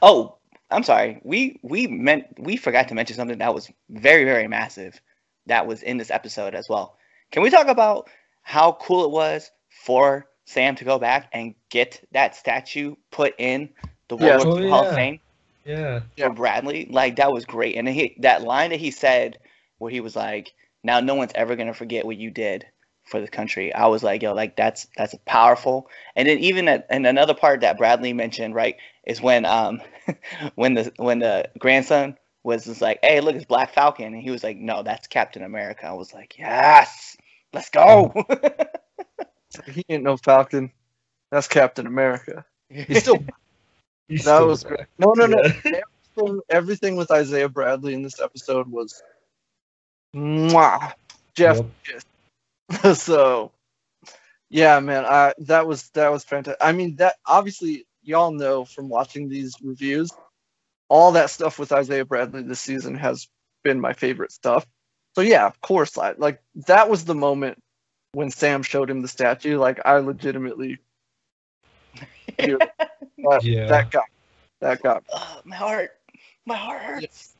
Oh, I'm sorry. We we meant we forgot to mention something that was very very massive. That was in this episode as well. Can we talk about how cool it was for Sam to go back and get that statue put in the Yeah. World War Oh, II Hall of yeah. Fame? Yeah. Yeah. for Bradley, like that was great. And he that line that he said where he was like, "Now no one's ever gonna forget what you did for the country." I was like, "Yo, like that's that's powerful." And then even at, and another part that Bradley mentioned, right, is when um <laughs> when the when the grandson was just like, "Hey, look, it's Black Falcon," and he was like, "No, that's Captain America." I was like, "Yes, let's go." <laughs> He ain't no Falcon. That's Captain America. He's still <laughs> He's that still was great. No, no, no. Yeah. Everything, everything with Isaiah Bradley in this episode was, mwah, Jeff. Yep. so, yeah, man. I that was that was fantastic. I mean, that obviously y'all know from watching these reviews, all that stuff with Isaiah Bradley this season has been my favorite stuff. So yeah, of course, I like that was the moment when Sam showed him the statue. Like I legitimately, <laughs> that, Yeah. that got that got Ugh, my heart, my heart hurts.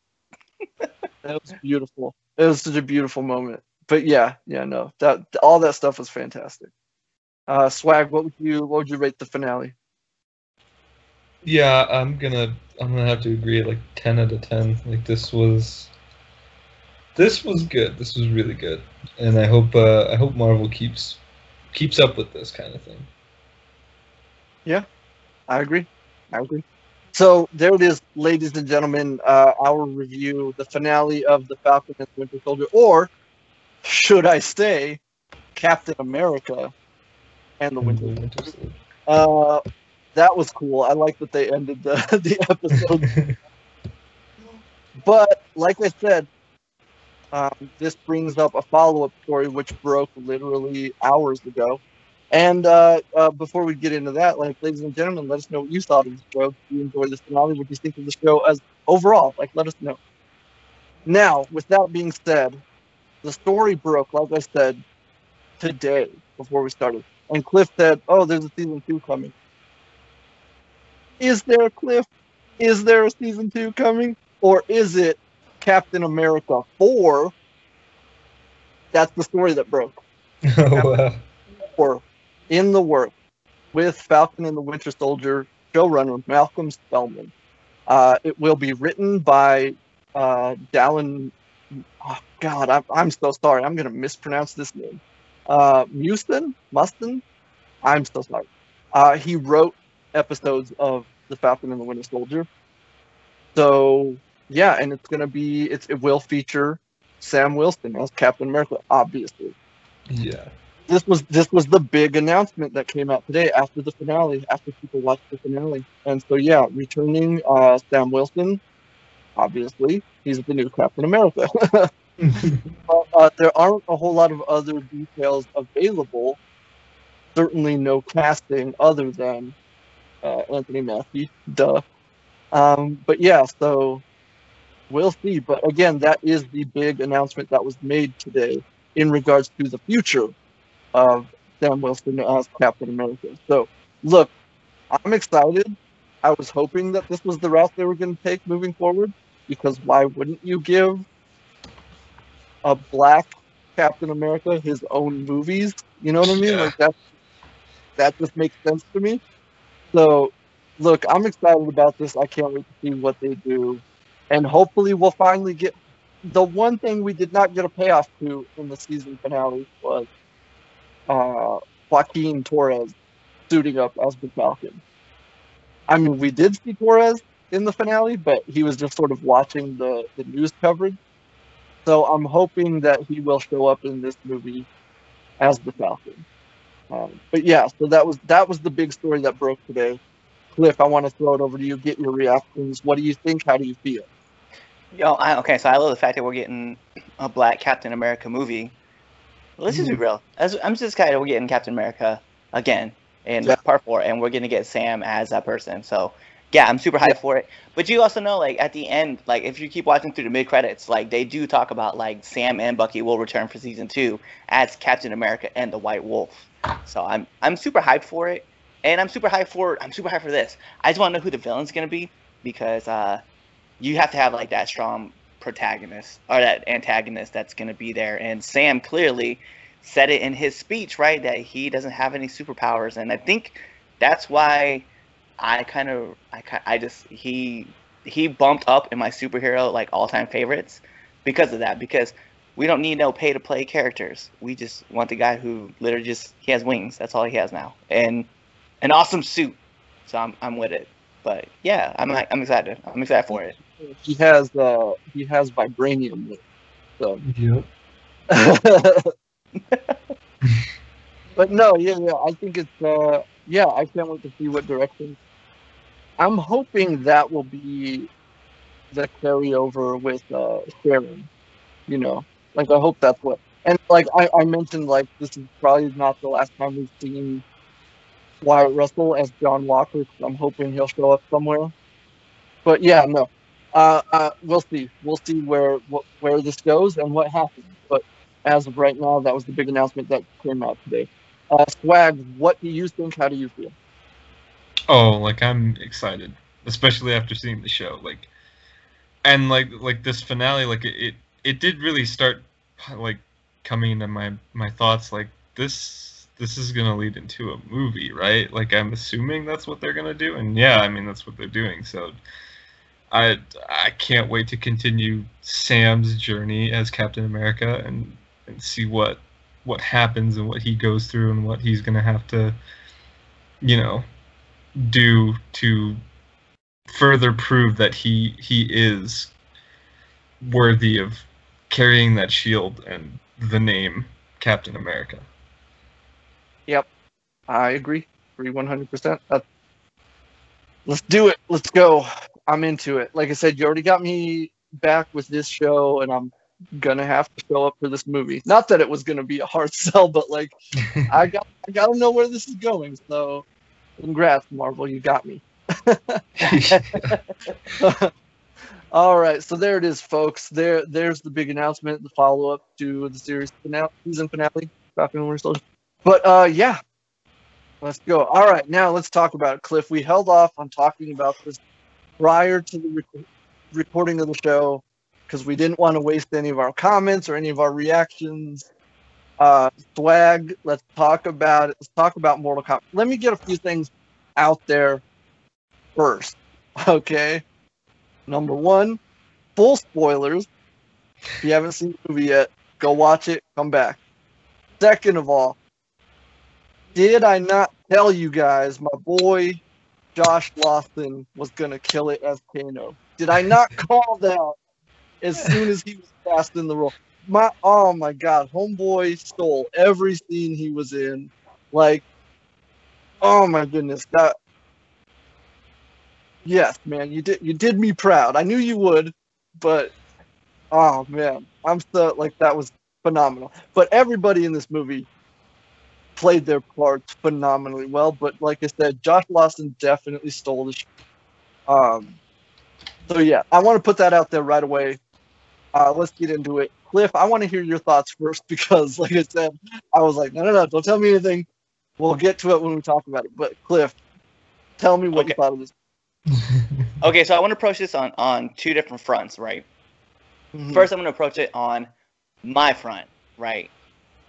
That was beautiful. It was such a beautiful moment. But yeah, yeah, no, that all that stuff was fantastic. Uh, Swag, what would you what would you rate the finale? Yeah, I'm gonna I'm gonna have to agree at like ten out of ten. Like this was this was good. This was really good. And I hope uh I hope Marvel keeps keeps up with this kind of thing. Yeah, I agree. I agree. So there it is, ladies and gentlemen. Uh, our review, the finale of the Falcon and the Winter Soldier, or should I say, Captain America and the Winter Winter Soldier. Uh, that was cool. I like that they ended the <laughs> the episode. <laughs> But like I said, um, this brings up a follow up story which broke literally hours ago. And uh, uh, before we get into that, like, ladies and gentlemen, let us know what you thought of the show. Did you enjoy this finale? What do you think of the show as overall? Like, let us know. Now, with that being said, the story broke, like I said, today before we started. And Cliff said, "Oh, there's a season two coming." Is there a Cliff? Is there a season two coming, or is it Captain America four? That's the story that broke. <laughs> oh wow. Or in the work with Falcon and the Winter Soldier showrunner Malcolm Spellman. Uh, it will be written by uh, Dalan. Oh God, I'm, I'm so sorry. I'm going to mispronounce this name. Uh, Muston? Muston? I'm so sorry. Uh, he wrote episodes of The Falcon and the Winter Soldier. So, yeah, and it's going to be, it's, it will feature Sam Wilson as Captain America, obviously Yeah. this was this was the big announcement that came out today after the finale, after people watched the finale. And so yeah, returning uh, Sam Wilson, obviously he's the new Captain America. <laughs> uh, there aren't a whole lot of other details available. Certainly no casting other than uh, Anthony Mackie, <laughs> duh. Um, but yeah, so we'll see. But again, that is the big announcement that was made today in regards to the future of Sam Wilson as Captain America. So, look, I'm excited. I was hoping that this was the route they were going to take moving forward because why wouldn't you give a black Captain America his own movies? You know what I mean? Yeah. Like that that just makes sense to me. So, look, I'm excited about this. I can't wait to see what they do. And hopefully we'll finally get the one thing we did not get a payoff to in the season finale was uh, Joaquin Torres suiting up as the Falcon. I mean, we did see Torres in the finale, but he was just sort of watching the, the news coverage. So I'm hoping that he will show up in this movie as the Falcon. Um, but yeah, so that was that was the big story that broke today. Cliff, I want to throw it over to you. Get your reactions. What do you think? How do you feel? Yo, I, okay, so I love the fact that we're getting a black Captain America movie. Let's just be real. As, I'm just excited we're getting Captain America again in Yeah. part four, and we're gonna get Sam as that person. So yeah, I'm super hyped for it. But you also know, like at the end, like if you keep watching through the mid credits, like they do talk about like Sam and Bucky will return for season two as Captain America and the White Wolf. So I'm I'm super hyped for it, and I'm super hyped for I'm super hyped for this. I just want to know who the villain's gonna be because uh, you have to have like that strong protagonist or that antagonist that's going to be there. And Sam clearly said it in his speech, right, that he doesn't have any superpowers, and I think that's why I kind of I I just he he bumped up in my superhero like all time favorites because of that because. We don't need no pay to play characters. We just want the guy who literally just he has wings. That's all he has now, and an awesome suit. So I'm I'm with it. But yeah, I'm I'm excited. I'm excited for it. He has uh, he has vibranium. with- So Yep. <laughs> but no, yeah, yeah. I think it's uh, yeah. I can't wait to see what direction. I'm hoping that will be the carryover with uh, Sharon. You know, like I hope that's what. And like I, I mentioned, like this is probably not the last time we've seen Wyatt Russell as John Walker. I'm hoping he'll show up somewhere. But yeah, no. Uh, uh, we'll see. We'll see where wh- where this goes and what happens. But as of right now, that was the big announcement that came out today. Uh, Swag, what do you think? How do you feel? Oh, like I'm excited, especially after seeing the show. Like, and like like this finale, like it it, did really start like coming into my my thoughts. Like this this is gonna lead into a movie, right? Like I'm assuming that's what they're gonna do, and yeah, I mean that's what they're doing. So I I can't wait to continue Sam's journey as Captain America and and see what what happens and what he goes through and what he's gonna have to, you know, do to further prove that he he is worthy of carrying that shield and the name Captain America. Yep, I agree. Agree 100%. Uh, let's do it. Let's go. I'm into it. Like I said, you already got me back with this show, and I'm gonna have to show up for this movie. Not that it was gonna be a hard <laughs> sell, but like <laughs> I got I gotta know where this is going. So congrats, Marvel, you got me. <laughs> All right, so there it is, folks. There, there's the big announcement, the follow-up to the series finale, season finale, Falcon and Winter Soldier. But uh, yeah, let's go. All right, now let's talk about it, Cliff. We held off on talking about this prior to the rec- recording of the show because we didn't want to waste any of our comments or any of our reactions. Uh, swag, let's talk about it. Let's talk about Mortal Kombat. Let me get a few things out there first. <laughs> Okay. Number one, full spoilers. If you haven't seen the movie yet, go watch it, come back. Second of all, did I not tell you guys my boy Josh Lawson was gonna kill it as Kano? Did I not <laughs> call that as soon as he was cast in the role? My oh my god, homeboy stole every scene he was in. Like, oh my goodness, that yes, man, you did you did me proud. I knew you would, but oh man, I'm so like that was phenomenal. But everybody in this movie played their parts phenomenally well. But like I said, Josh Lawson definitely stole the show. Um, so yeah, I want to put that out there right away. Uh, let's get into it. Cliff, I want to hear your thoughts first <laughs> because, like I said, I was like, no, no, no, don't tell me anything. We'll get to it when we talk about it. But Cliff, tell me what you thought of this. <laughs> Okay, so I want to approach this on on two different fronts, right? Mhm. First, I'm going to approach it on my front, right?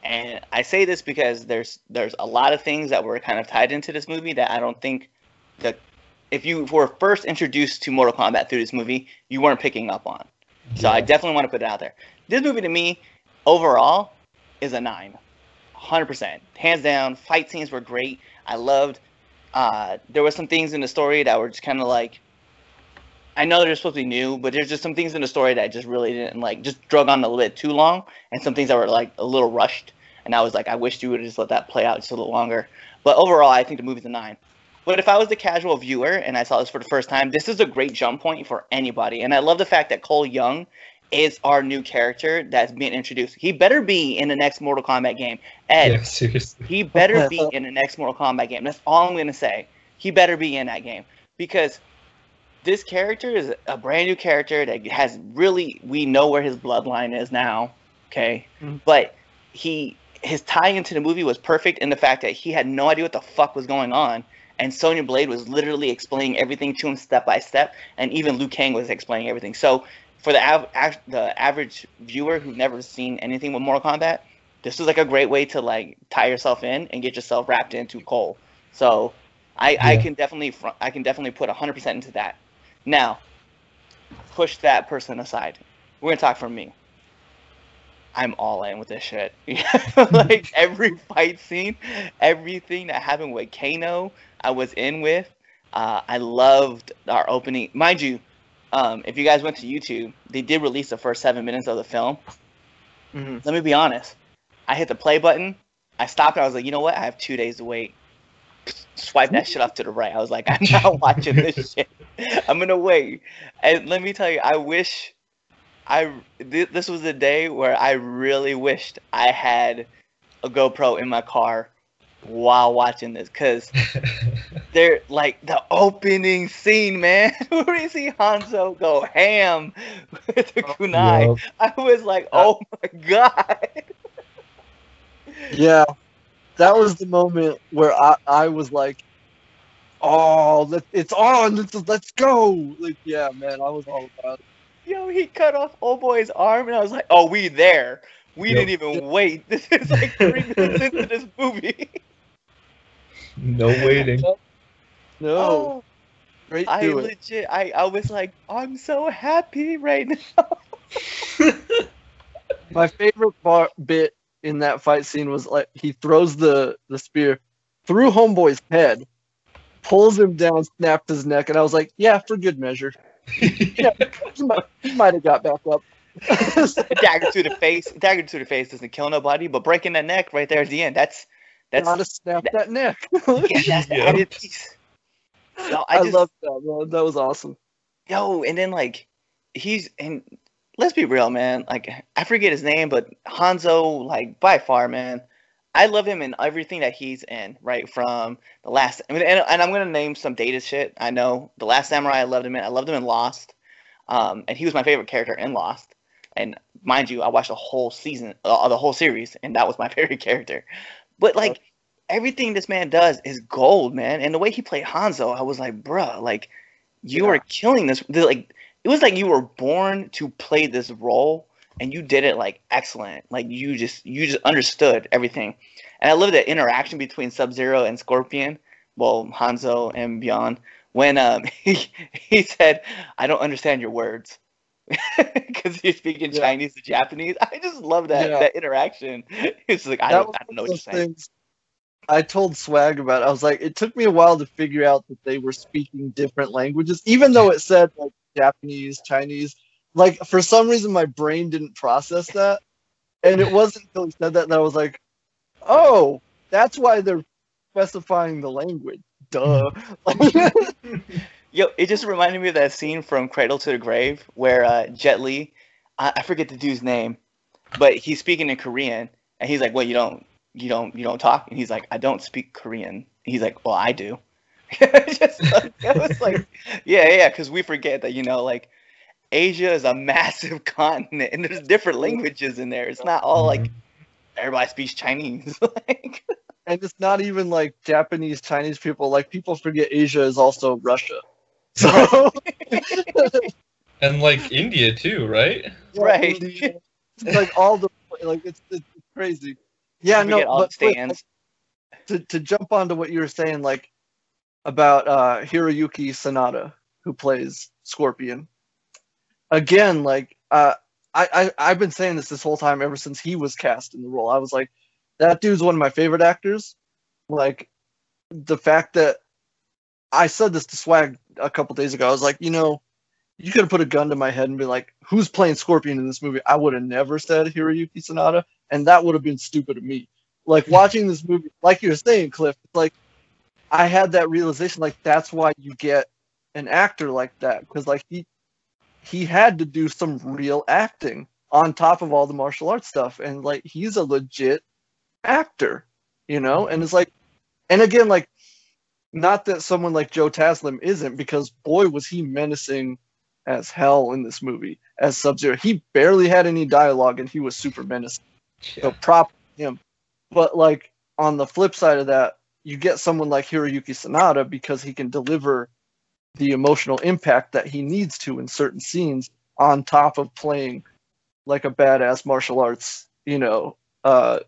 And I say this because there's there's a lot of things that were kind of tied into this movie that I don't think that if you were first introduced to Mortal Kombat through this movie, you weren't picking up on. So I definitely want to put it out there. This movie to me, overall, is a nine, hundred percent, hands down. Fight scenes were great. I loved. Uh, there were some things in the story that were just kind of like. I know they're supposed to be new, but there's just some things in the story that just really didn't like, just drug on a little bit too long, and some things that were like a little rushed. And I was like, I wish you would have just let that play out just a little longer. But overall, I think the movie's a nine. But if I was the casual viewer and I saw this for the first time, this is a great jump point for anybody. And I love the fact that Cole Young is our new character that's being introduced. He better be in the next Mortal Kombat game. Ed, Yeah, seriously. he better be in the next Mortal Kombat game. That's all I'm gonna say. He better be in that game because this character is a brand new character that has really we know where his bloodline is now. Okay, Mhm. but he his tie into the movie was perfect in the fact that he had no idea what the fuck was going on. And Sonya Blade was literally explaining everything to him step by step, and even Liu Kang was explaining everything. So, for the av- av- the average viewer who've never seen anything with Mortal Kombat, this was like a great way to like tie yourself in and get yourself wrapped into Cole. So I, I can definitely fr- I can definitely put 100% into that. Now, push that person aside. We're gonna talk from me. I'm all in with this shit. <laughs> like every fight scene, everything that happened with Kano, I was in with. Uh, I loved our opening. Mind you, um, if you guys went to YouTube, they did release the first seven minutes of the film Mhm. let me be honest. I hit the play button. I stopped. And I was like, you know what? I have two days to wait. Swipe that shit off to the right. I was like, I'm not <laughs> watching this shit. I'm gonna wait. And let me tell you, I wish I th- this was a day where I really wished I had a GoPro in my car while watching this, cause <laughs> they're like the opening scene, man. <laughs> Where you see Hanzo go ham with the oh, kunai. Yup. I was like, uh, oh my god. Yeah, that was the moment where I, I was like, oh, let, it's on, let's, let's go. Like, yeah, man, I was all about it. Yo, he cut off old boy's arm, and I was like, oh, we there. We Yep. didn't even wait. <laughs> This is like three minutes into this movie. No waiting. <laughs> No, Oh, great I do it. legit, I, I was like, I'm so happy right <laughs> now. My favorite bar- bit in that fight scene was like he throws the the spear through Homeboy's head, pulls him down, snapped his neck, and I was like, yeah, for good measure. <laughs> Yeah, he might, he might have got back up. dagger to the face. Dagger to the face doesn't kill nobody, but breaking the neck right there at the end, that's that's Gotta snap that neck. <laughs> <laughs> yeah, that's the Yeah. No, I I, just love that, man. That was awesome. yo, and then like he's and let's be real, man. Like I forget his name, but Hanzo, like by far, man. I love him in everything that he's in, right? From the last, I mean, and, and I'm gonna name some data shit. I know the Last Samurai. I loved him in. I loved him in Lost, um, and he was my favorite character in Lost. And mind you, I watched the whole season, uh, the whole series, and that was my <laughs> favorite character. But like everything this man does is gold, man. And the way he played Hanzo, I was like, bruh, like you Yeah. are killing this. Like it was like you were born to play this role, and you did it like excellent. Like you just you just understood everything. And I love the interaction between Sub Zero and Scorpion. Well, Hanzo and Bi-Han. When um, <laughs> he, he said, "I don't understand your words," <laughs> because he's speaking Yeah. Chinese to Japanese. <laughs> I just love that Yeah. that interaction. <laughs> It's like I don't, I don't know what you're saying. things I told Swag about. it. I was like, it took me a while to figure out that they were speaking different languages, even though it said like Japanese, Chinese. Like for some reason, my brain didn't process that, and it wasn't until he said that that I was like, oh, that's why they're specifying the language. Duh. Yo, it just reminded me of that scene from Cradle to the Grave where uh, Jet Li, I, I forget the dude's name, but he's speaking in Korean, and he's like, "Well, you don't, you don't, you don't talk," and he's like, "I don't speak Korean." He's like, "Well, I do." <laughs> just like, it was like, yeah, yeah, because we forget that you know, like, Asia is a massive <laughs> continent, and there's different languages in there. It's not all like everybody speaks Chinese. <laughs> like, and it's not even like Japanese, Chinese people. Like people forget Asia is also Russia. So <laughs> And like India too, right? Right. India. Like all the like it's it's crazy. Yeah, we no, forget all the but wait, stands. to to jump onto what you were saying, like about uh Hiroyuki Sanada, who plays Scorpion. Again, like uh I, I I've been saying this this whole time ever since he was cast in the role. I was like, that dude's one of my favorite actors. Like the fact that I said this to Swag a couple days ago. I was like, you know, you could have put a gun to my head and be like, who's playing Scorpion in this movie? I would have never said Hiroyuki Sanada, and that would have been stupid of me. Like watching this movie, like you were saying, Cliff, it's like I had that realization, like that's why you get an actor like that, because like he he had to do some real acting on top of all the martial arts stuff, and like he's a legit actor, you know, and it's like, and again, like not that someone like Joe Taslim isn't, because boy was he menacing as hell in this movie as Sub Zero. He barely had any dialogue, and he was super menacing. So prop him. But like on the flip side of that, you get someone like Hiroyuki Sanada because he can deliver the emotional impact that he needs to in certain scenes on top of playing like a badass martial arts, you know, uh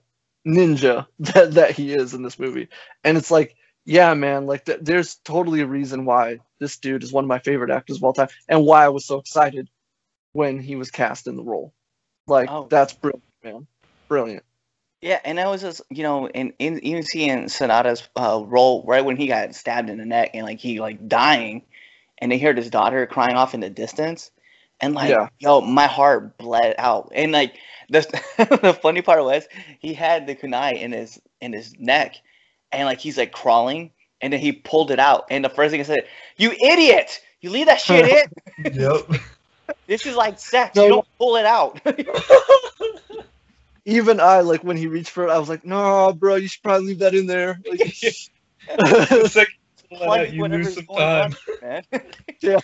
ninja <laughs> that that he is in this movie. And it's like, yeah, man, like th- there's totally a reason why this dude is one of my favorite actors of all time and why I was so excited when he was cast in the role. Like Oh. that's brilliant, man. Brilliant. Yeah, and I was just you know, in, in even seeing Sanada's uh, role right when he got stabbed in the neck and like he like dying, and they heard his daughter crying off in the distance, and like Yeah. yo, my heart bled out, and like the <laughs> the funny part was he had the kunai in his in his neck, and like he's like crawling, and then he pulled it out, and the first thing I said, "You idiot! You leave that shit in. <laughs> Yep. This is like sex. No. You don't pull it out." <laughs> Even I, like when he reached for it, I was like, "No, bro, you should probably leave that in there." Like, <laughs> it's like Plug you whatever's lose some going on, time. man. yeah.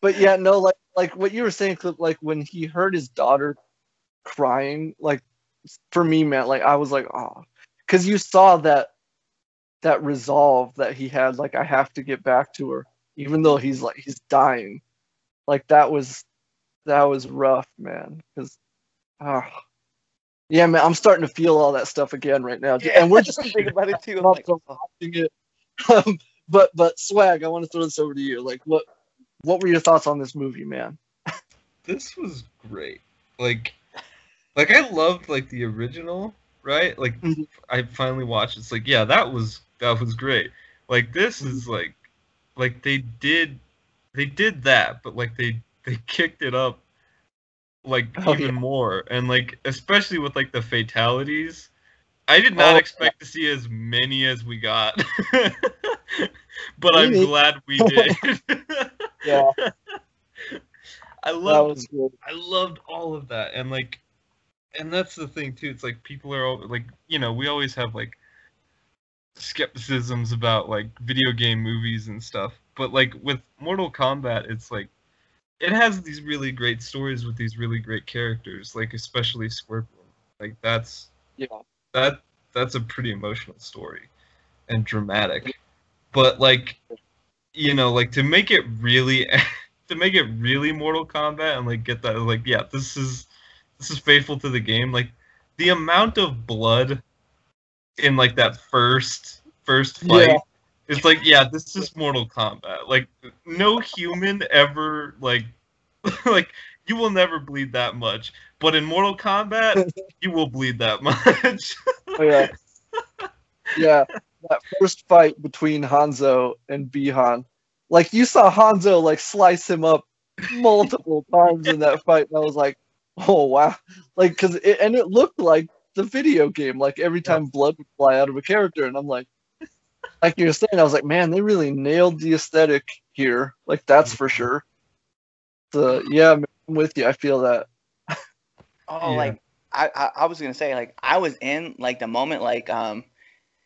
But yeah, no, like like what you were saying, Cliff, like when he heard his daughter crying, like for me, man, like I was like, oh, because you saw that that resolve that he had, like I have to get back to her, even though he's like he's dying. Like that was that was rough, man. Because Oh. Yeah, man, I'm starting to feel all that stuff again right now, and we're just thinking about it too. <laughs> I'm Not like, so oh. watching it. Um, but but swag, I want to throw this over to you. Like, what what were your thoughts on this movie, man? this was great. Like, like I loved like the original, right? Like Mhm. I finally watched. It's like yeah, that was that was great. Like this Mm-hmm. is like, like they did, they did that, but like they they kicked it up, like Oh, even yeah. more, and like especially with like the fatalities. I did not Oh, expect to see as many as we got, <laughs> but I'm glad we <laughs> did. Yeah, <laughs> I that love was good. I loved all of that, and like, and that's the thing too. It's like people are all, like, you know, we always have like skepticisms about like video game movies and stuff, but like with Mortal Kombat, it's like it has these really great stories with these really great characters, like especially Scorpion. Like that's Yeah, that that's a pretty emotional story and dramatic but like you know like to make it really <laughs> to make it really mortal kombat and like get that like yeah this is this is faithful to the game like the amount of blood in like that first first fight Yeah. it's like yeah this is mortal kombat like no human ever like <laughs> like you will never bleed that much but in mortal kombat <laughs> you will bleed that much Oh, yeah, <laughs> yeah. That first fight between Hanzo and Bi-Han, like you saw Hanzo like slice him up multiple times in that fight, and I was like, <laughs> oh wow, like because it, and it looked like the video game, like every time blood would fly out of a character, and I'm like, <laughs> like you were saying, I was like, man, they really nailed the aesthetic here, like that's for sure. So yeah, I'm with you. I feel that. <laughs> Oh, Yeah. like I, I, I was gonna say, like I was in like the moment, like um,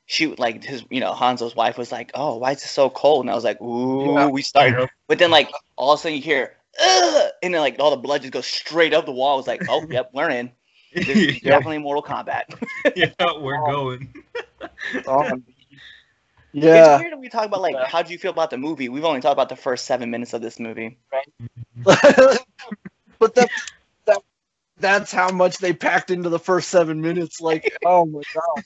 shoot like his, you know, Hanzo's wife was like, "Oh, why is it so cold?" And I was like, "Ooh, Yeah. we started." But then like all of a sudden you hear, Ugh! and then like all the blood just goes straight up the wall. I was like, "Oh, <laughs> yep, we're in. This is yeah, definitely Mortal Kombat." <laughs> yeah, we're oh. going. Oh, <laughs> On. It's Yeah. weird that we talk about like Yeah. how do you feel about the movie. We've only talked about the first seven minutes of this movie. Right. but that, that that's how much they packed into the first seven minutes. Like, <laughs> oh my god.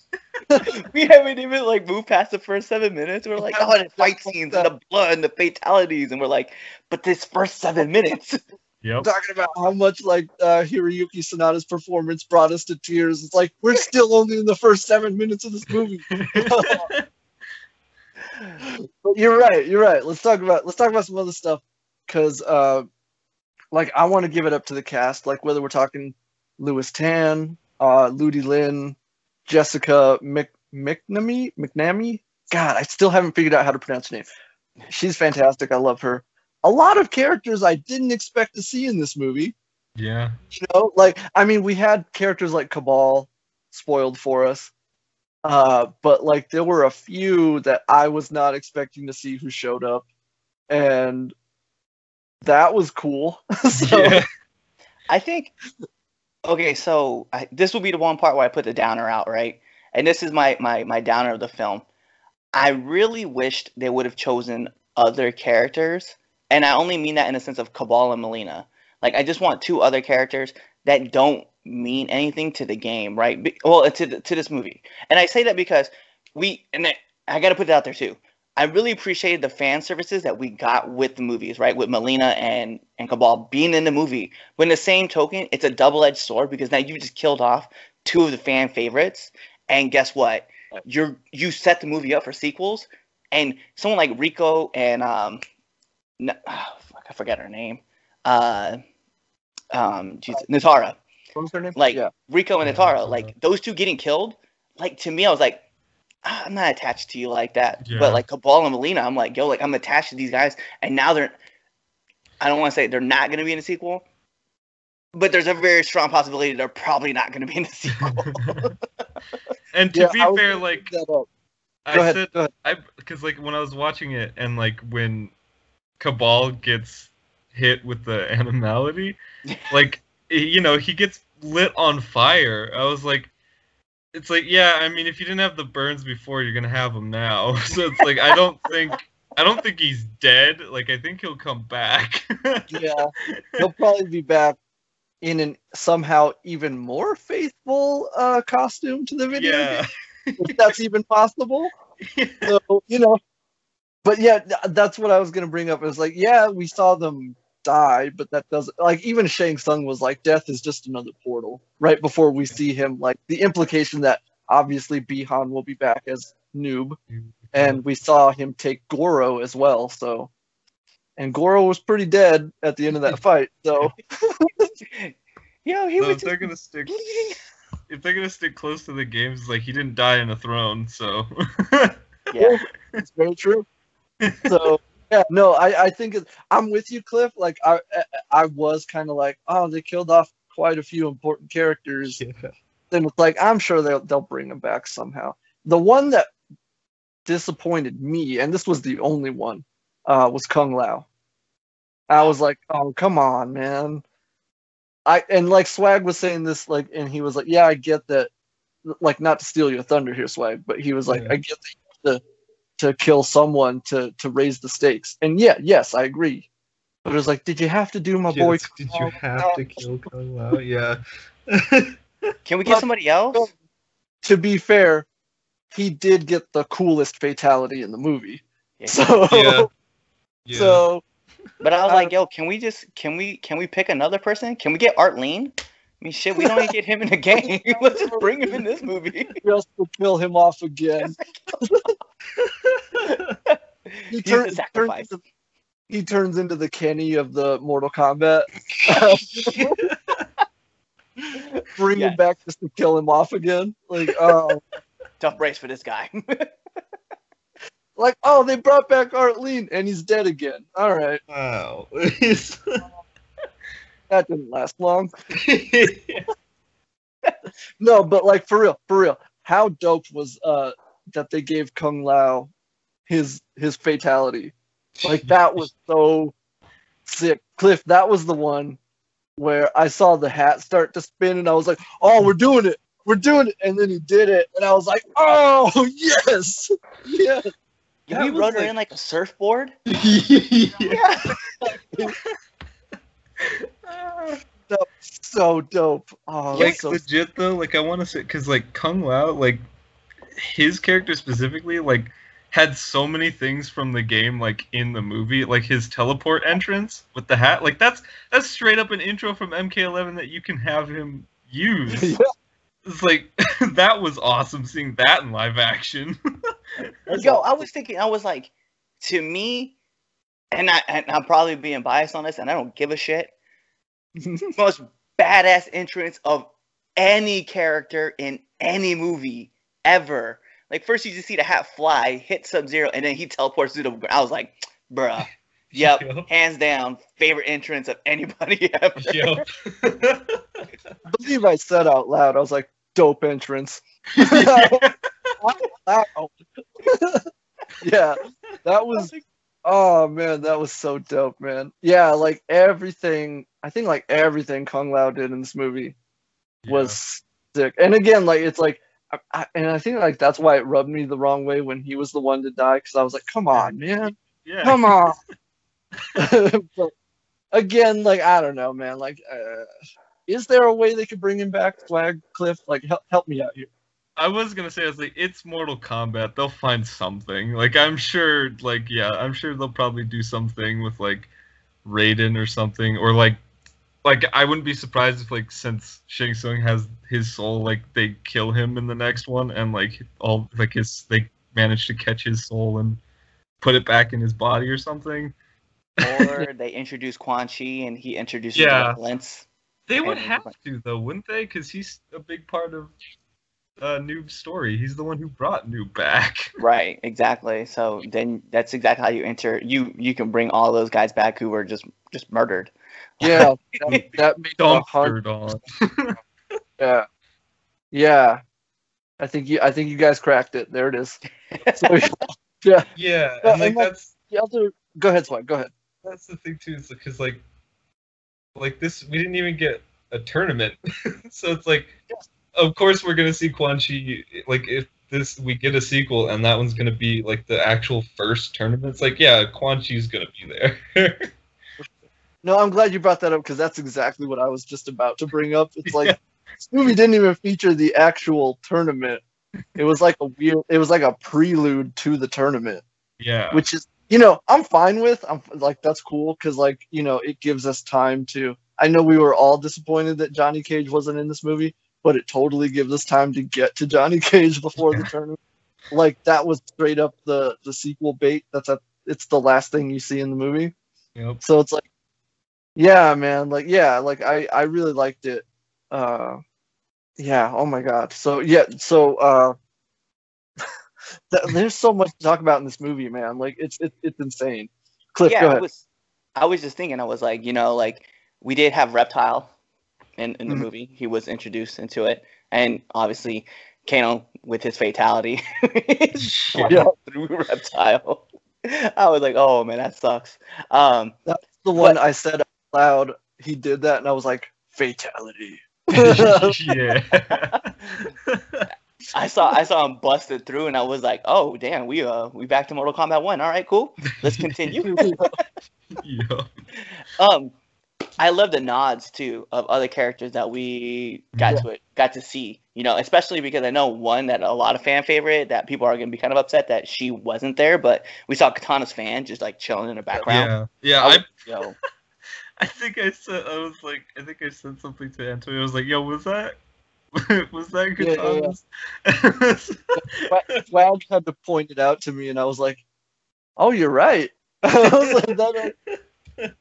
<laughs> we haven't even like moved past the first seven minutes. We're like, oh, the fight scenes and the blood and the fatalities, and we're like, but this first seven minutes. <laughs> Yep. Talking about how much like uh, Hiroyuki Sanada's performance brought us to tears. It's like we're still only in the first seven minutes of this movie. But you're right. You're right. Let's talk about let's talk about some other stuff because uh, like I want to give it up to the cast. Like whether we're talking Lewis Tan, uh, Ludi Lin, Jessica Mc McNamee McNamee. God, I still haven't figured out how to pronounce her name. She's fantastic. I love her. A lot of characters I didn't expect to see in this movie. yeah. You know, like I mean, we had characters like Cabal spoiled for us, uh, but like there were a few that I was not expecting to see who showed up, and that was cool. <laughs> so, yeah. I think. Okay, so I, this will be the one part where I put the downer out, right? And this is my my my downer of the film. I really wished they would have chosen other characters, and I only mean that in the sense of Cabal and Melina. Like, I just want two other characters that don't mean anything to the game, right? Be- Well, to the, to this movie, and I say that because we and I, I got to put it out there too. I really appreciated the fan services that we got with the movies, right? With Melina and and Cabal being in the movie. But in the same token, it's a double-edged sword because now you just killed off two of the fan favorites, and guess what? You're you set the movie up for sequels, and someone like Reiko and um, n- ah, fuck, I forget her name, uh, um, geez, Nitara what was her name? like yeah, Reiko and Nitara, like those two getting killed, like to me, I was like, "Ah, Ah, I'm not attached to you like that. Yeah. But like Cabal and Melina, I'm like, yo, like I'm attached to these guys, and now they're, I don't want to say they're not going to be in a sequel, but there's a very strong possibility they're probably not going to be in a <laughs> sequel. <laughs> and to Yeah, be I was fair, like bring that up. I ahead. said. I because like when I was watching it and like when Cabal gets hit with the animality, <laughs> like you know he gets lit on fire. I was like, it's like yeah, I mean if you didn't have the burns before, you're gonna have them now. <laughs> So it's like I don't think I don't think he's dead. Like I think he'll come back. <laughs> Yeah, he'll probably be back in an somehow even more faithful uh, costume to the video Yeah. game, <laughs> if that's even possible. So you know, but yeah, th- that's what I was gonna bring up. Is like, yeah, we saw them die, but that doesn't like even Shang Tsung was like, death is just another portal. Right before we see him, like the implication that obviously Bi-Han will be back as Noob, and we saw him take Goro as well. So, and Goro was pretty dead at the end of that fight. So <laughs> Yo, he So was if they're gonna stick, bleeding. if they're gonna stick close to the games, like he didn't die in a throne, so. Yeah. <laughs> it's very true. So yeah, no, I I think it, I'm with you, Cliff. Like I I, was kind of like, oh, they killed off quite a few important characters. <laughs> Then it's like I'm sure they'll they'll bring them back somehow. The one that disappointed me, and this was the only one, uh, was Kung Lao. I was like, oh come on, man. I and like Swag was saying this like, and he was like, yeah, I get that. Like not to steal your thunder here, Swag, but he was like, Yeah. I get that to to kill someone to to raise the stakes. And yeah, yes, I agree. But it was like, did you have to do my Yeah, boy? did you have to kill Kung Lao? Yeah. <laughs> Can we get somebody else? To be fair, he did get the coolest fatality in the movie. Yeah. So Yeah. <laughs> Yeah. so But I was Uh, like, yo, can we just can we can we pick another person? Can we get Art Lean? I mean, shit, we don't even get him in the <laughs> game. Let's just bring him in this movie. just to kill him off again. <laughs> He, turn- the turns into, he turns into the Kenny of the Mortal Kombat. <laughs> <laughs> Bring Yes. him back just to kill him off again. Like, oh, Tough race for this guy. like, oh, they brought back Art Lean and he's dead again. All right, wow. that didn't last long. No, but like for real, for real, how dope was uh that they gave Kung Lao his his fatality? Like <laughs> that was so sick. Cliff, that was the one where I saw the hat start to spin and I was like, "Oh, we're doing it. We're doing it." And then he did it and I was like, "Oh, yes. Yes." Can That we was run her like- in like a surfboard? <laughs> yeah. <laughs> That so dope. Oh, like that's so legit though like i want to say because like kung lao like his character specifically like had so many things from the game like in the movie like his teleport entrance with the hat like that's that's straight up an intro from mk11 that you can have him use Yeah. it's like <laughs> that was awesome seeing that in live action <laughs> Yo. I was thinking, I was like, to me, and I and I'm probably being biased on this, and I don't give a shit. <laughs> Most badass entrance of any character in any movie ever. Like first you just see the hat fly, hit Sub Zero, and then he teleports through the. gr- I was like, bruh, <laughs> yep, Yup. hands down, favorite entrance of anybody <laughs> ever. Yup. <laughs> believe I said out loud, I was like, dope entrance. Wow. yeah, that was. Oh man, that was so dope, man. Yeah, like everything. I think like everything Kung Lao did in this movie was sick. And again, like it's like, I, I, and I think like that's why it rubbed me the wrong way when he was the one to die because I was like, come on, man, yeah come on. <laughs> <laughs> but again, like I don't know, man. Like, uh, is there a way they could bring him back, Swag Cliff? Like, help help me out here. I was gonna say, I was like, it's Mortal Kombat. They'll find something. Like, I'm sure, like, yeah, I'm sure they'll probably do something with like Raiden or something, or like, like I wouldn't be surprised if like since Shang Tsung has his soul, like they kill him in the next one, and like all like his they manage to catch his soul and put it back in his body or something. or <laughs> they introduce Quan Chi and he introduces Yeah. They would have to though, wouldn't they? Because he's a big part of uh, Noob's story. He's the one who brought Noob back. <laughs> Right, exactly. So then that's exactly how you enter. You you can bring all those guys back who were just just murdered. Yeah, <laughs> that, that makes a hundred. Dumpstered on. <laughs> Yeah, yeah. I think you. I think you guys cracked it. There it is. <laughs> So, yeah. Yeah, and like and, like- that's The other. Go ahead, Swag. Go ahead. that's the thing too, is because like like this we didn't even get a tournament. so it's like of course we're gonna see Quan Chi like if this we get a sequel and that one's gonna be like the actual first tournament. It's like yeah, Quan Chi's gonna be there. No, I'm glad you brought that up because that's exactly what I was just about to bring up. It's <laughs> like Yeah. this movie didn't even feature the actual tournament. It was like a weird. It was like a prelude to the tournament, Yeah. which is you know I'm fine with. I'm like that's cool because like you know it gives us time to. I know we were all disappointed that Johnny Cage wasn't in this movie, but it totally gives us time to get to Johnny <laughs> Cage before the tournament. Like that was straight up the the sequel bait. That's a. It's the last thing you see in the movie. Yep. So it's like, yeah, man, like yeah, like I I really liked it. Uh, yeah. Oh my god. So yeah. So uh, <laughs> there's so much to talk about in this movie, man. Like it's it's it's insane. Cliff, yeah, go I ahead. was, I was just thinking, I was like, you know, like we did have Reptile in, in the Mhm. movie. He was introduced into it, and obviously, Kano with his fatality <laughs> <laughs> Yeah. through Reptile. I was like, oh man, that sucks. Um, that's the one I said loud. He did that, and I was like, fatality. <laughs> <laughs> yeah. I saw I saw him busted through, and I was like, oh damn, we uh we back to Mortal Kombat One. All right, cool. Let's continue. <laughs> yeah. Um, I love the nods too of other characters that we got Yeah. to it, got to see. You know, especially because I know one that a lot of fan favorite that people are gonna be kind of upset that she wasn't there, but we saw Katana's fan just like chilling in the background. Yeah. Yeah. I I, was- yo, <laughs> I think I said I was like I think I said something to Antonio. I was like, "Yo, was that <laughs> was that Yeah, yeah, yeah. Katana's?" <laughs> Swag had to point it out to me, and I was like, "Oh, you're right." I was like, that, that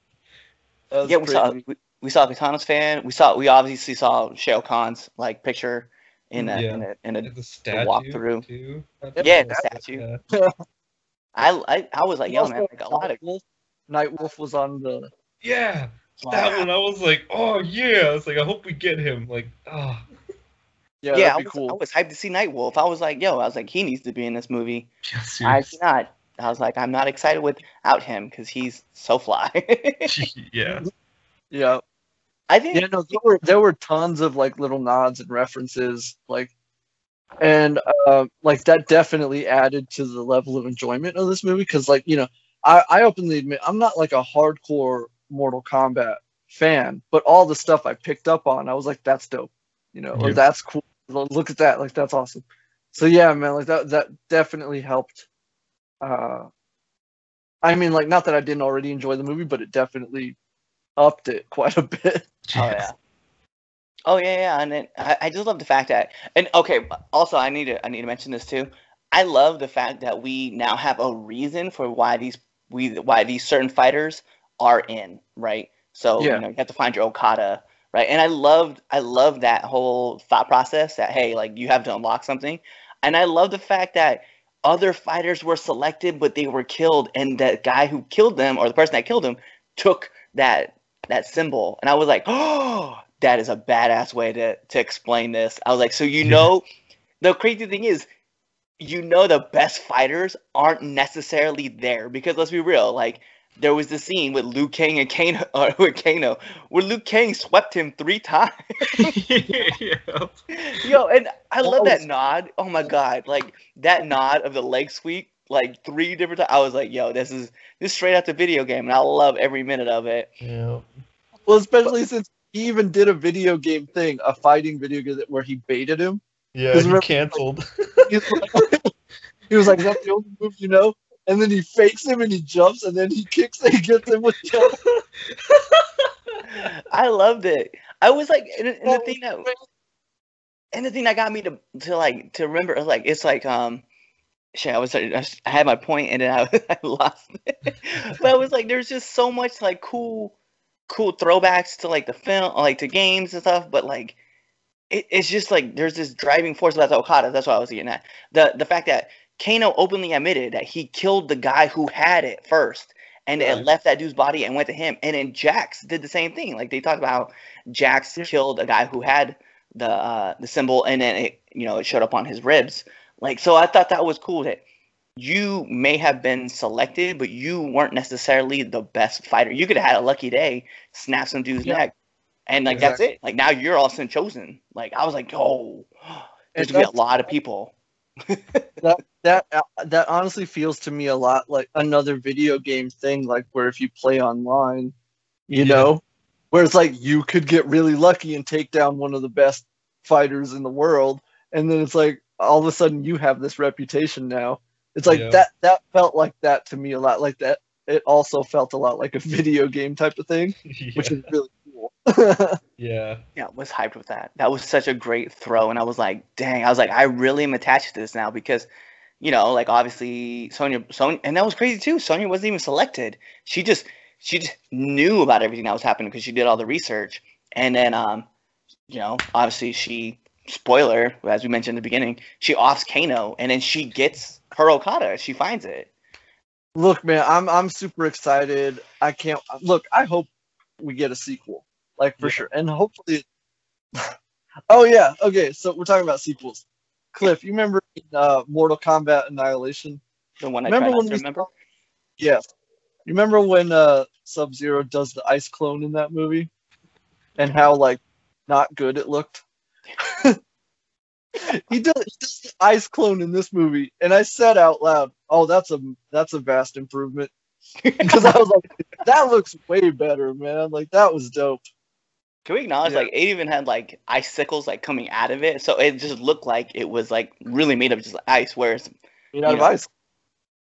was yeah, we saw we, we saw Katana's fan. We saw we obviously saw Shao Kahn's like picture in mm, a Yeah. in a in a. the statue walkthrough. too. Yeah, the statue. Yeah. I, I I was like, yo Also, man, like a lot of Nightwolf, Nightwolf was on the. Yeah, that one I was like, oh yeah. I was like, I hope we get him. Like, oh, Yeah, yeah, I was, cool. I was hyped to see Nightwolf. I was like, yo, I was like, he needs to be in this movie. yes, I yes. did not. I was like, I'm not excited without him because he's so fly. <laughs> <laughs> yeah. Yeah, I think. yeah. No, there were there were tons of like little nods and references, like, and uh, like that definitely added to the level of enjoyment of this movie because, like, you know, I I openly admit I'm not like a hardcore Mortal Kombat fan, but all the stuff I picked up on, I was like, that's dope, you know, or that's cool. Look at that, like that's awesome. So yeah, man, like that that definitely helped. Uh, I mean, like not that I didn't already enjoy the movie, but it definitely upped it quite a bit. Oh yeah. <laughs> Oh yeah, yeah, and I, I just love the fact that, and okay, also I need to I need to mention this too. I love the fact that we now have a reason for why these we why these certain fighters are in right. So Yeah. you know you have to find your Arcana right, and I loved I love that whole thought process that hey like you have to unlock something, and I love the fact that other fighters were selected but they were killed, and that guy who killed them or the person that killed him took that that symbol, and I was like, oh, that is a badass way to to explain this. I was like, so you know, <laughs> the crazy thing is, you know, the best fighters aren't necessarily there because let's be real, like. There was the scene with Liu Kang and Kano, or <laughs> uh, with Kano, where Liu Kang swept him three times. <laughs> yeah. Yo, and I That love that nod. Oh my god, like that nod of the leg sweep, like three different times. I was like, yo, this is this is straight out the video game, and I love every minute of it. yeah. Well, especially since he even did a video game thing, a fighting video game where he baited him. Yeah, he remember- canceled. He's <laughs> like- he was like, "That's the only move you know." And then he fakes him and he jumps and then he kicks and he gets him with jump. <laughs> I loved it. I was like, and, and the thing that, and the thing that got me to to like to remember, like it's like um, shit. I was I had my point and then I, <laughs> I lost it. <laughs> but I was like, there's just so much like cool, cool throwbacks to like the film, like to games and stuff. But like, it, it's just like there's this driving force about the Arcana. That's what I was getting at. The the fact that Kano openly admitted that he killed the guy who had it first. And it left that dude's body and went to him. And then Jax did the same thing. Like they talked about how Jax killed a guy who had the uh, the symbol, and then it you know it showed up on his ribs. Like so, I thought that was cool that you may have been selected, but you weren't necessarily the best fighter. You could have had a lucky day, snap some dude's Yeah. neck, and like that's it. Like now you're all of a sudden chosen. Like I was like, oh, <gasps> there's gonna be a lot of people. <laughs> that uh, that honestly feels to me a lot like another video game thing, like where if you play online, You Yeah. know, where it's like you could get really lucky and take down one of the best fighters in the world, and then it's like all of a sudden you have this reputation now. It's like Yeah. that. That felt like that to me a lot. Like that. It also felt a lot like a <laughs> video game type of thing, <laughs> which is really cool. <laughs> yeah. Yeah, I was hyped with that. That was such a great throw, and I was like, dang, I was like, I really am attached to this now because, you know, like obviously Sonya, Sonya, and that was crazy too. Sonya wasn't even selected. She just, she just knew about everything that was happening because she did all the research, and then, um, you know, obviously she, spoiler, as we mentioned in the beginning, she offs Kano, and then she gets her Arcana. She finds it. Look, man, I'm I'm super excited. I can't look. I hope we get a sequel, like for Yeah. sure, and hopefully. <laughs> oh yeah, okay. So we're talking about sequels. Cliff, you remember in, uh, Mortal Kombat Annihilation? The one I Remember when we remember. Yes. You remember when uh, Sub Zero does the ice clone in that movie, and how like not good it looked. <laughs> he does, he does the ice clone in this movie, and I said out loud, "Oh, that's a that's a vast improvement," <laughs> because I was like, "That looks way better, man! Like that was dope." Can we acknowledge Yeah. like it even had like icicles like coming out of it, so it just looked like it was like really made of just ice. Whereas Made out of Yeah. ice.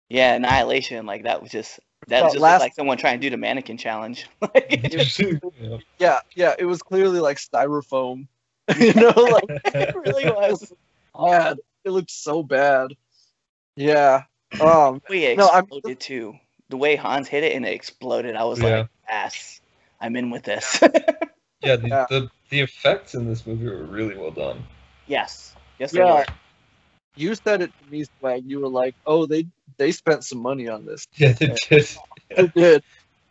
yeah, annihilation like that was just that was just last- like someone trying to do the mannequin challenge. <laughs> Yeah. <laughs> Yeah, yeah. It was clearly like styrofoam. <laughs> you know, like it really was. bad. It looked so bad. Yeah. Um. We it No, I'm- exploded too. The way Hans hit it and it exploded, I was Yeah. like, "Ass, I'm in with this." Yeah, the, Yeah. The, the effects in this movie were really well done. yes, yes, they Yeah. were. You said it to me, Swag. You were like, "Oh, they they spent some money on this." <laughs> Yeah, they did. <laughs> They did.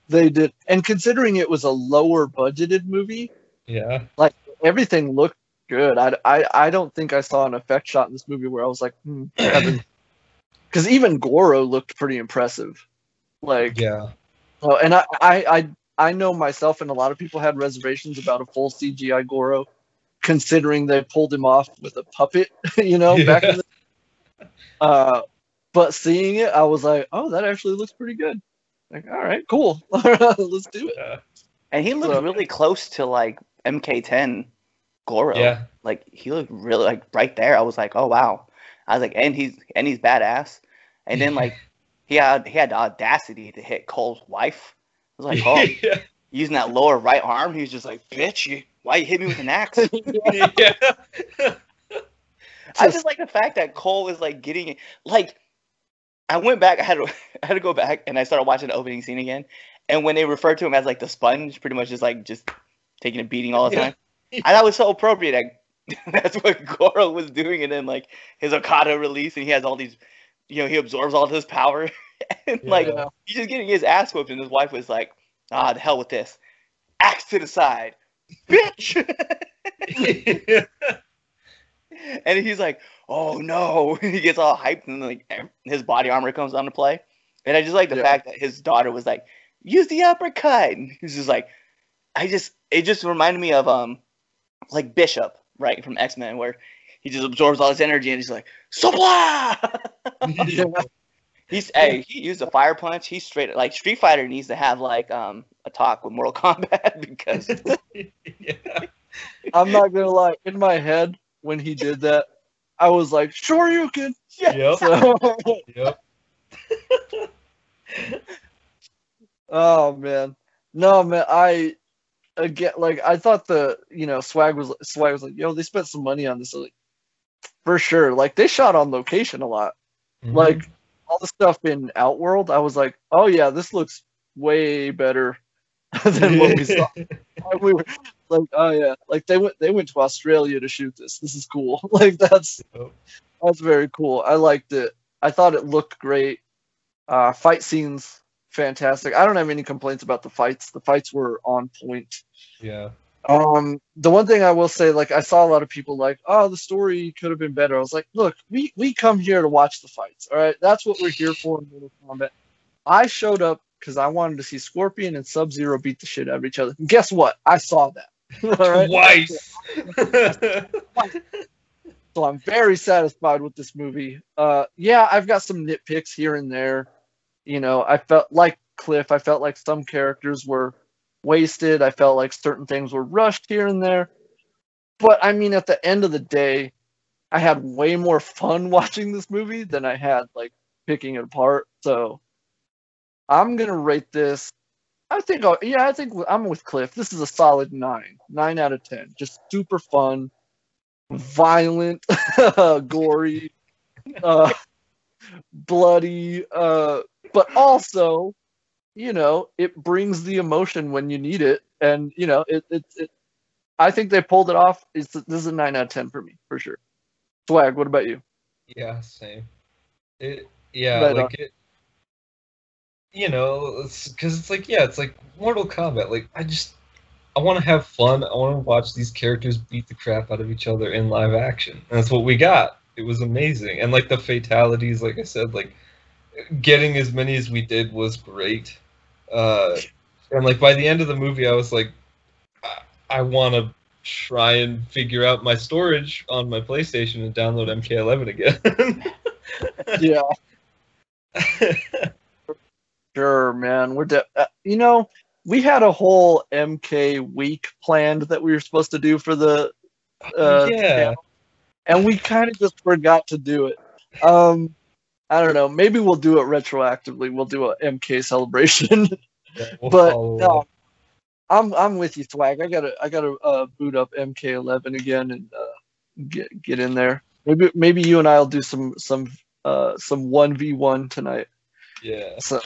They did. And considering it was a lower budgeted movie, Yeah. Like everything looked good. I, I, I don't think I saw an effect shot in this movie where I was like, hmm, <clears throat> because even Goro looked pretty impressive. Like, Yeah. oh, and I, I, I, I know myself and a lot of people had reservations about a full CGI Goro, considering they pulled him off with a puppet, <laughs> you know, back in the, uh, but seeing it, I was like, oh, that actually looks pretty good. Like, all right, cool, <laughs> let's do it. Yeah. And he looked So- really close to like MK10 Goro. Yeah. Like he looked really like right there. I was like, oh wow. I was like, and he's and he's badass. And then <laughs> like he had he had the audacity to hit Cole's wife. I was like, oh, <laughs> yeah. using that lower right arm, he was just like, bitch, you, why you hit me with an axe? <laughs> <laughs> yeah. I just like the fact that Cole is like getting like. I went back. I had to, I had to go back and I started watching the opening scene again. And when they refer to him as like the sponge, pretty much just like just taking a beating all the time, I thought it was so appropriate. That that's what Goro was doing, and then like his Arcana release, and he has all these, you know, he absorbs all this power, <laughs> and like he's just getting his ass whooped, and his wife was like, "Ah, the hell with this, axe to the side, bitch." <laughs> <laughs> and he's like, "Oh no!" he gets all hyped, and like his body armor comes on to play. And I just like the Yeah. fact that his daughter was like, "Use the uppercut." And he's just like, I just it just reminded me of um like Bishop right from X Men where he just absorbs all his energy and he's like, "Supply." Yeah. <laughs> He's hey, he used a fire punch. He's straight like Street Fighter needs to have like um a talk with Mortal Kombat <laughs> because <laughs> yeah. I'm not gonna lie. In my head, when he did that, I was like, "Sure, you can." Yep. So, Yep. oh man, no man. I again, like, I thought the you know swag was swag was like, "Yo, they spent some money on this." Like, for sure, like they shot on location a lot. Mhm. Like all the stuff in Outworld, I was like, "Oh yeah, this looks way better <laughs> than what we saw." <laughs> we were like, "Oh yeah," like they went they went to Australia to shoot this. This is cool. <laughs> like that's Yep. that's very cool. I liked it. I thought it looked great. Uh, fight scenes fantastic. I don't have any complaints about the fights. The fights were on point. yeah. Um, the one thing I will say, like I saw a lot of people like, oh, the story could have been better. I was like, look, we we come here to watch the fights. All right, that's what we're here for in Mortal Kombat. I showed up because I wanted to see Scorpion and Sub Zero beat the shit out of each other. And guess what? I saw that. <laughs> All right? Twice. <laughs> So I'm very satisfied with this movie. Uh, yeah, I've got some nitpicks here and there. You know, I felt like Cliff. I felt like some characters were wasted. I felt like certain things were rushed here and there. But I mean, at the end of the day, I had way more fun <laughs> watching this movie than I had like picking it apart. So I'm gonna rate this. I think, I'll, yeah, I think I'm with Cliff. This is a solid nine, nine out of ten. Just super fun, violent, <laughs> gory, uh, <laughs> bloody, uh, but also, you know, it brings the emotion when you need it, and you know, it, it, it I think they pulled it off. It's, this is a nine out of ten for me, for sure. Swag, what about you? Yeah, same. It yeah, Right like on. it. You know, because it's, like yeah, it's like Mortal Kombat. Like I just I want to have fun. I want to watch these characters beat the crap out of each other in live action. And that's what we got. It was amazing. And like the fatalities, like I said, like getting as many as we did was great. Uh, and like by the end of the movie, I was like, I, I want to try and figure out my storage on my PlayStation and download MK11 again. <laughs> Yeah, <laughs> sure, man. We're de- uh, you know, we had a whole MK week planned that we were supposed to do for the Uh, yeah. and we kind of just forgot to do it. Um, I don't know. Maybe we'll do it retroactively. We'll do a MK celebration. <laughs> Yeah, we'll but no. I'm I'm with you, Swag. I gotta I gotta uh, boot up MK11 again and uh, get get in there. Maybe maybe you and I'll do some some uh some one v one tonight. Yeah. So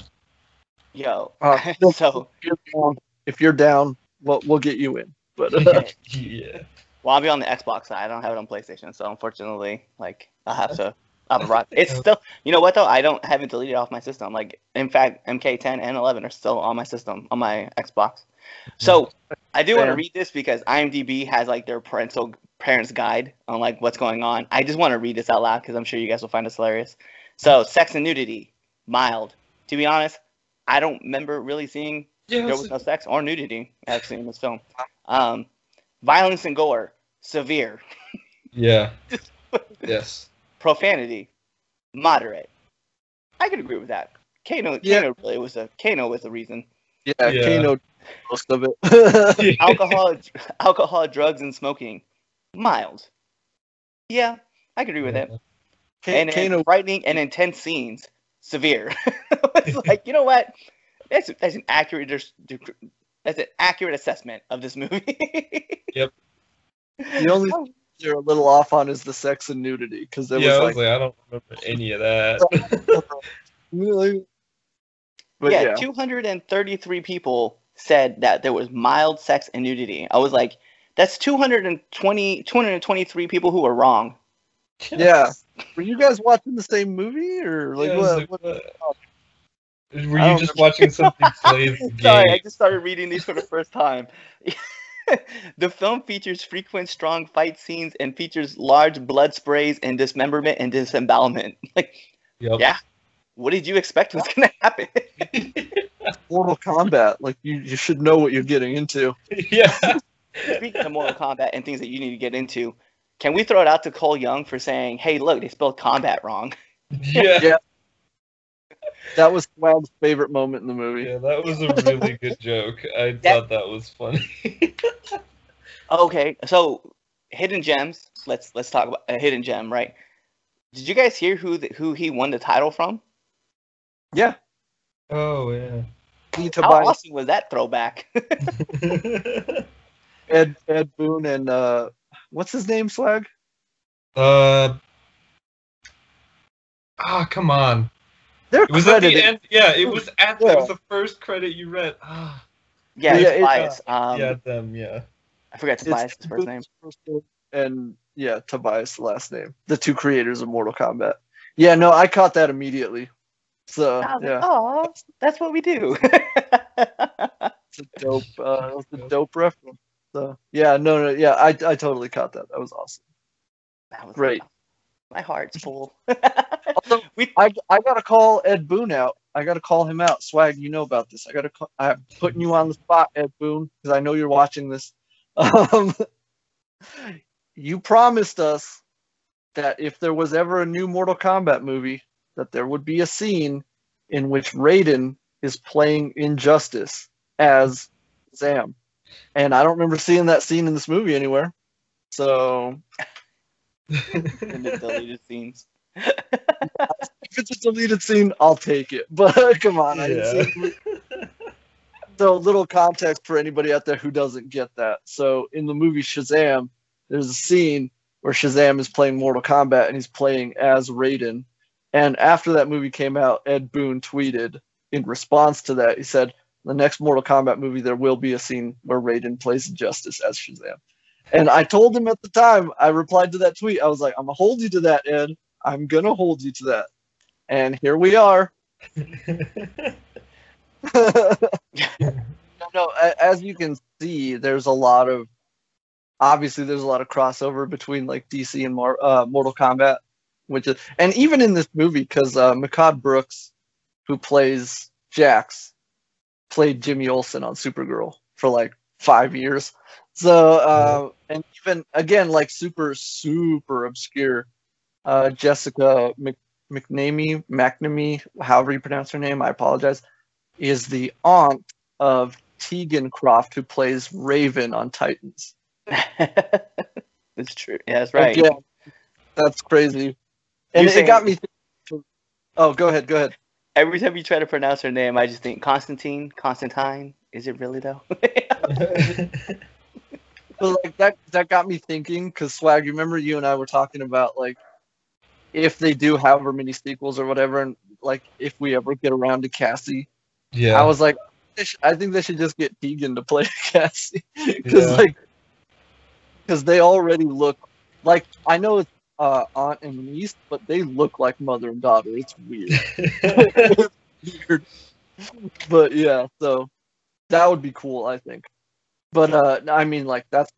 Yo, uh, so <laughs> if you're down, if you're down, we'll we'll get you in. But <laughs> uh, Yeah. well, I'll be on the Xbox side. I don't have it on PlayStation, so unfortunately, like I'll have to. I'll <laughs> rock. It's still, you know what though? I don't have it deleted off my system. Like, in fact, MK10 and 11 are still on my system on my Xbox. So I do want to read this because IMDb has like their parental parents guide on like what's going on. I just want to read this out loud because I'm sure you guys will find this hilarious. So, sex and nudity, mild. To be honest, I don't remember really seeing Yeah. there was no sex or nudity actually in this film. Um, violence and gore, severe. <laughs> yeah. <laughs> Yes. Profanity, moderate. I could agree with that. Kano, Yeah. Kano really was a Kano was the reason. yeah, Yeah. Kano most of it. <laughs> Alcohol, alcohol, drugs, and smoking, mild. Yeah, I could agree with that. And, and Kano frightening and intense scenes, severe. <laughs> it's <laughs> like you know what? That's that's an accurate des- dec- that's an accurate assessment of this movie. Yep. The only oh. Thing you're a little off on is the sex and nudity because it yeah, I was was like, like, I don't remember any of that. really. <laughs> But yeah, yeah, 233 people said that there was mild sex and nudity. I was like, that's 220, 223 people who were wrong. yeah. Were you guys watching the same movie or like Yeah, I what? like, what- uh, what? Were you don't just watching something <laughs> play the Sorry, I just started reading these for the first time. <laughs> <laughs> the film features frequent strong fight scenes and features large blood sprays and dismemberment and disembowelment. <laughs> Like, Yep. yeah. what did you expect was going <laughs> to happen? Mortal Kombat. Like you, you should know what you're getting into. yeah. Speaking of Mortal Kombat and things that you need to get into, can we throw it out to Cole Young for saying, hey, look, they spelled combat wrong? Yeah. Yeah. That was Swag's favorite moment in the movie. Yeah, that was a really good joke. I <laughs> thought that was funny. <laughs> Okay, so hidden gems. Let's let's talk about a hidden gem, right? Did you guys hear who the, who he won the title from? Yeah. oh yeah. How Tobias, awesome was that throwback? <laughs> Ed Ed Boon, and uh, what's his name? Swag. uh. Ah, come on. They're It was at the end. Yeah, it was <laughs> at. Yeah. It was the first credit you read. Ah, <gasps> yeah, Yeah, it's it- Tobias. Um, yeah, them. Yeah. I forgot It's Tobias' Ed first name. Boon's first name, and yeah, Tobias last name. The two creators of Mortal Kombat. Yeah, no, I caught that immediately. So I yeah, oh, that's what we do. <laughs> it's a dope. Uh, it was a dope reference. So yeah, no, no, yeah, I I totally caught that. That was awesome. that was Great. My heart's full. <laughs> Also, we I I gotta call Ed Boon out. I gotta call him out. Swag, you know about this. I gotta. Call, I'm putting you on the spot, Ed Boon, because I know you're watching this. <laughs> Um, you promised us that if there was ever a new Mortal Kombat movie, that there would be a scene in which Raiden is playing Injustice as Shazam, and I don't remember seeing that scene in this movie anywhere. So <laughs> in the deleted scenes. <laughs> if it's a deleted scene, I'll take it. But <laughs> come on, I didn't see it. So little context for anybody out there who doesn't get that. So in the movie Shazam, there's a scene where Shazam is playing Mortal Kombat and he's playing as Raiden. And after that movie came out, Ed Boon tweeted in response to that, he said, "The next Mortal Kombat movie, there will be a scene where Raiden plays Justice as Shazam." And I told him at the time, I replied to that tweet. I was like, "I'm gonna hold you to that, Ed. I'm gonna hold you to that." And here we are. <laughs> no, as you can see, there's a lot of obviously there's a lot of crossover between like DC and Mar- uh, Mortal Kombat, which is and even in this movie because uh, Mehcad Brooks, who plays Jax, played Jimmy Olsen on Supergirl for like five years. So uh, and even again like super super obscure, uh, Jessica Mc- McNamee McNamee, however you pronounce her name, I apologize, is the aunt of Tegan Croft, who plays Raven on Titans. <laughs> it's true. Yeah, that's right. Again, that's crazy. And it got me. Thinking, oh, go ahead. Go ahead. Every time you try to pronounce her name, I just think Constantine, Constantine. Is it really though? <laughs> But like that, that got me thinking. Cause swag, you remember you and I were talking about like if they do however many sequels or whatever, and like if we ever get around to Cassie, yeah. I was like, I think they should just get Tegan to play <laughs> Cassie, because Yeah. like, because they already look like I know it's uh, aunt and niece, but they look like mother and daughter. It's weird. It's <laughs> weird. <laughs> But yeah, so that would be cool, I think. But uh, I mean, like that's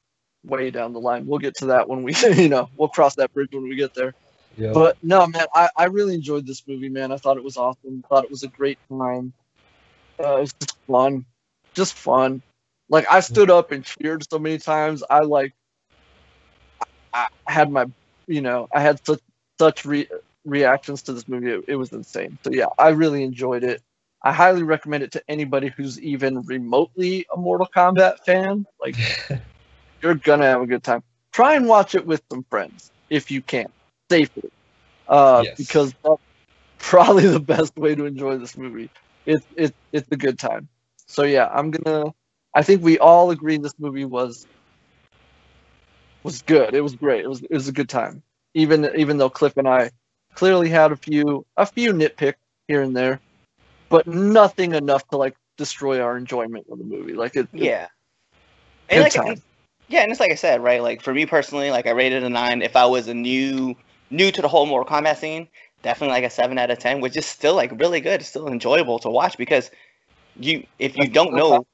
way down the line. We'll get to that when we, you know, we'll cross that bridge when we get there. Yeah. But no, man, I, I really enjoyed this movie, man. I thought it was awesome. Thought it was a great time. Uh, it was just fun, just fun. Like I stood up and cheered so many times. I like, I, I had my, you know, I had such such re- reactions to this movie. It, it was insane. So yeah, I really enjoyed it. I highly recommend it to anybody who's even remotely a Mortal Kombat fan. Like <laughs> you're gonna have a good time. Try and watch it with some friends if you can, safely, uh, Yes. because that's probably the best way to enjoy this movie. It's it's it's a good time. So yeah, I'm gonna. I think we all agree this movie was was good. It was great. It was it was a good time. Even even though Cliff and I clearly had a few a few nitpick here and there, but nothing enough to like destroy our enjoyment of the movie. Like it, it- yeah. Good And like, time. and- yeah, and it's like I said, right? Like for me personally, like I rated a nine. If I was a new new to the whole Mortal Kombat scene, definitely like a seven out of ten, which is still like really good, still enjoyable to watch because you if you don't know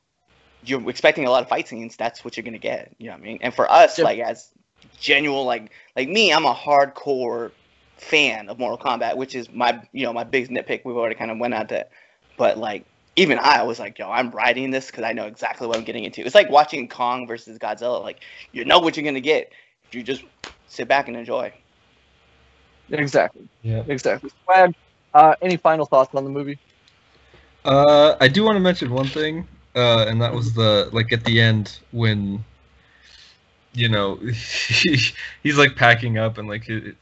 you're expecting a lot of fight scenes, that's what you're gonna get. You know what I mean? And for us, like as genuine like like me, I'm a hardcore fan of Mortal Kombat, which is my you know my big nitpick. We've already kind of went on to, but like even I was like, yo, I'm writing this because I know exactly what I'm getting into. It's like watching Kong versus Godzilla. Like you know what you're gonna get if you just sit back and enjoy. Exactly. yeah. Exactly. Swag, uh, any final thoughts on the movie? Uh, I do want to mention one thing, uh, and that was the like at the end when, you know, <laughs> he's like packing up and like, it,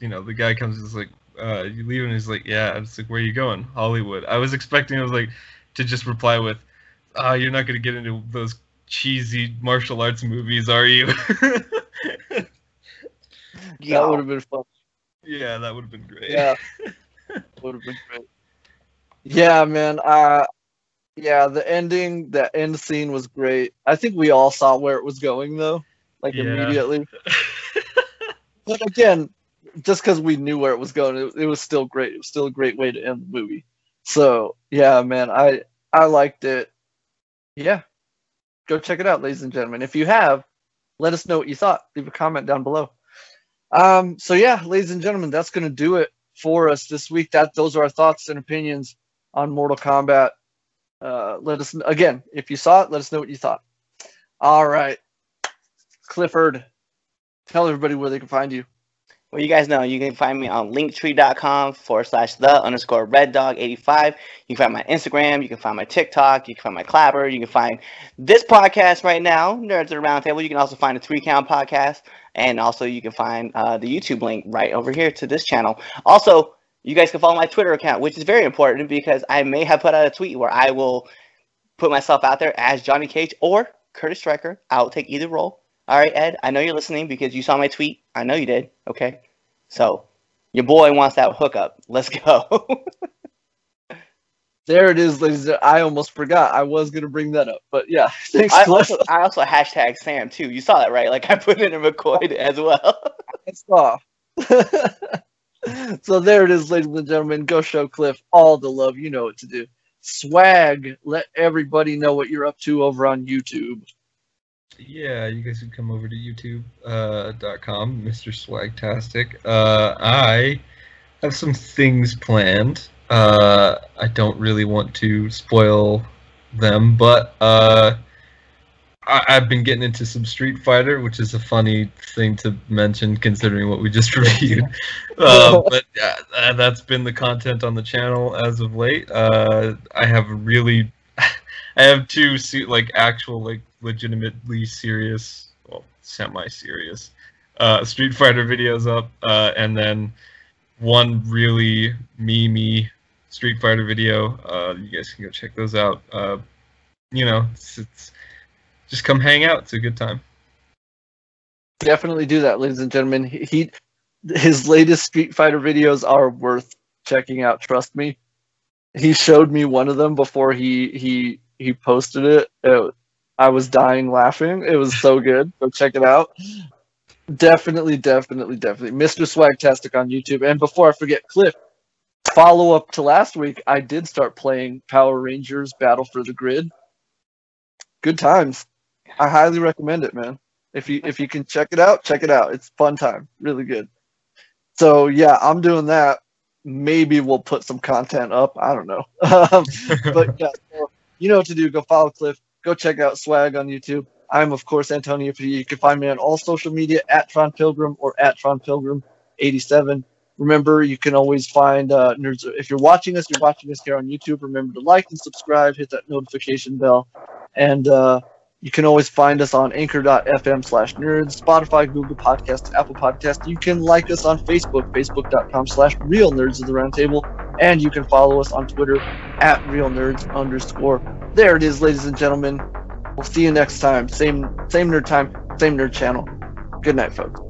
you know, the guy comes and is like, uh, "You leaving?" He's like, "Yeah." It's like, "Where are you going?" Hollywood. I was expecting, I was like, to just reply with, "Ah, you're not gonna get into those cheesy martial arts movies, are you?" <laughs> That would have been fun. Yeah, that would have been great. Yeah. <laughs> would have been great. Yeah, man. Uh, yeah, the ending, the end scene was great. I think we all saw where it was going though, like Yeah. immediately. <laughs> But again, just because we knew where it was going, it, it was still great. It was still a great way to end the movie. So yeah, man, I I liked it. Yeah, go check it out, ladies and gentlemen. If you have, let us know what you thought. Leave a comment down below. Um, so yeah, ladies and gentlemen, that's gonna do it for us this week. That those are our thoughts and opinions on Mortal Kombat. Uh, let us again if you saw it. Let us know what you thought. All right, Clifford, tell everybody where they can find you. Well, you guys know you can find me on linktree.com forward slash the underscore red dog 85. You can find my Instagram, you can find my TikTok, you can find my Clapper, you can find this podcast right now, Nerds at the Roundtable. You can also find the three count podcast, and also you can find uh, the YouTube link right over here to this channel. Also, you guys can follow my Twitter account, which is very important because I may have put out a tweet where I will put myself out there as Johnny Cage or Kurtis Stryker. I'll take either role. All right, Ed, I know you're listening because you saw my tweet. I know you did. Okay. So your boy wants that hookup. Let's go. <laughs> There it is, ladies. and- I almost forgot. I was gonna bring that up, but yeah, <laughs> thanks, I Cliff. also, I also hashtag Sam too. You saw that, right? Like I put it in McCoy as well. <laughs> That's off. <laughs> so there it is, ladies and gentlemen. Go show Cliff all the love. You know what to do. Swag. Let everybody know what you're up to over on YouTube. Yeah, you guys can come over to YouTube.com, uh, Mr. Swagtastic. Uh, I have some things planned. Uh, I don't really want to spoil them, but uh, I- I've been getting into some Street Fighter, which is a funny thing to mention considering what we just <laughs> reviewed. <laughs> uh, but uh, that's been the content on the channel as of late. Uh, I have really, <laughs> I have two like actual like legitimately serious, well, semi-serious uh, Street Fighter videos up, uh, and then one really memey Street Fighter video. Uh, you guys can go check those out. Uh, you know, it's, it's just come hang out. It's a good time. Definitely do that, ladies and gentlemen. He, he his latest Street Fighter videos are worth checking out. Trust me. He showed me one of them before he he he posted it. It- I was dying laughing. It was so good. Go check it out. Definitely, definitely, definitely. Mr. Swagtastic on YouTube. And before I forget, Cliff, follow up to last week, I did start playing Power Rangers Battle for the Grid. Good times. I highly recommend it, man. If you if you can check it out, check it out. It's fun time. Really good. So yeah, I'm doing that. Maybe we'll put some content up. I don't know. <laughs> Um, but yeah, so you know what to do. Go follow Cliff. Go check out Swag on YouTube. I'm of course Antonio P. You can find me on all social media at Tron Pilgrim or at Tron Pilgrim 87. Remember, you can always find uh, nerds. If you're watching us, you're watching us here on YouTube. Remember to like and subscribe, hit that notification bell, and uh, you can always find us on Anchor.fm slash Nerds, Spotify, Google Podcasts, Apple Podcasts. You can like us on Facebook, Facebook.com slash Real Nerds of the Roundtable, and you can follow us on Twitter at Real Nerds underscore. There it is, ladies and gentlemen. We'll see you next time. Same same nerd time, same nerd channel. Good night, folks.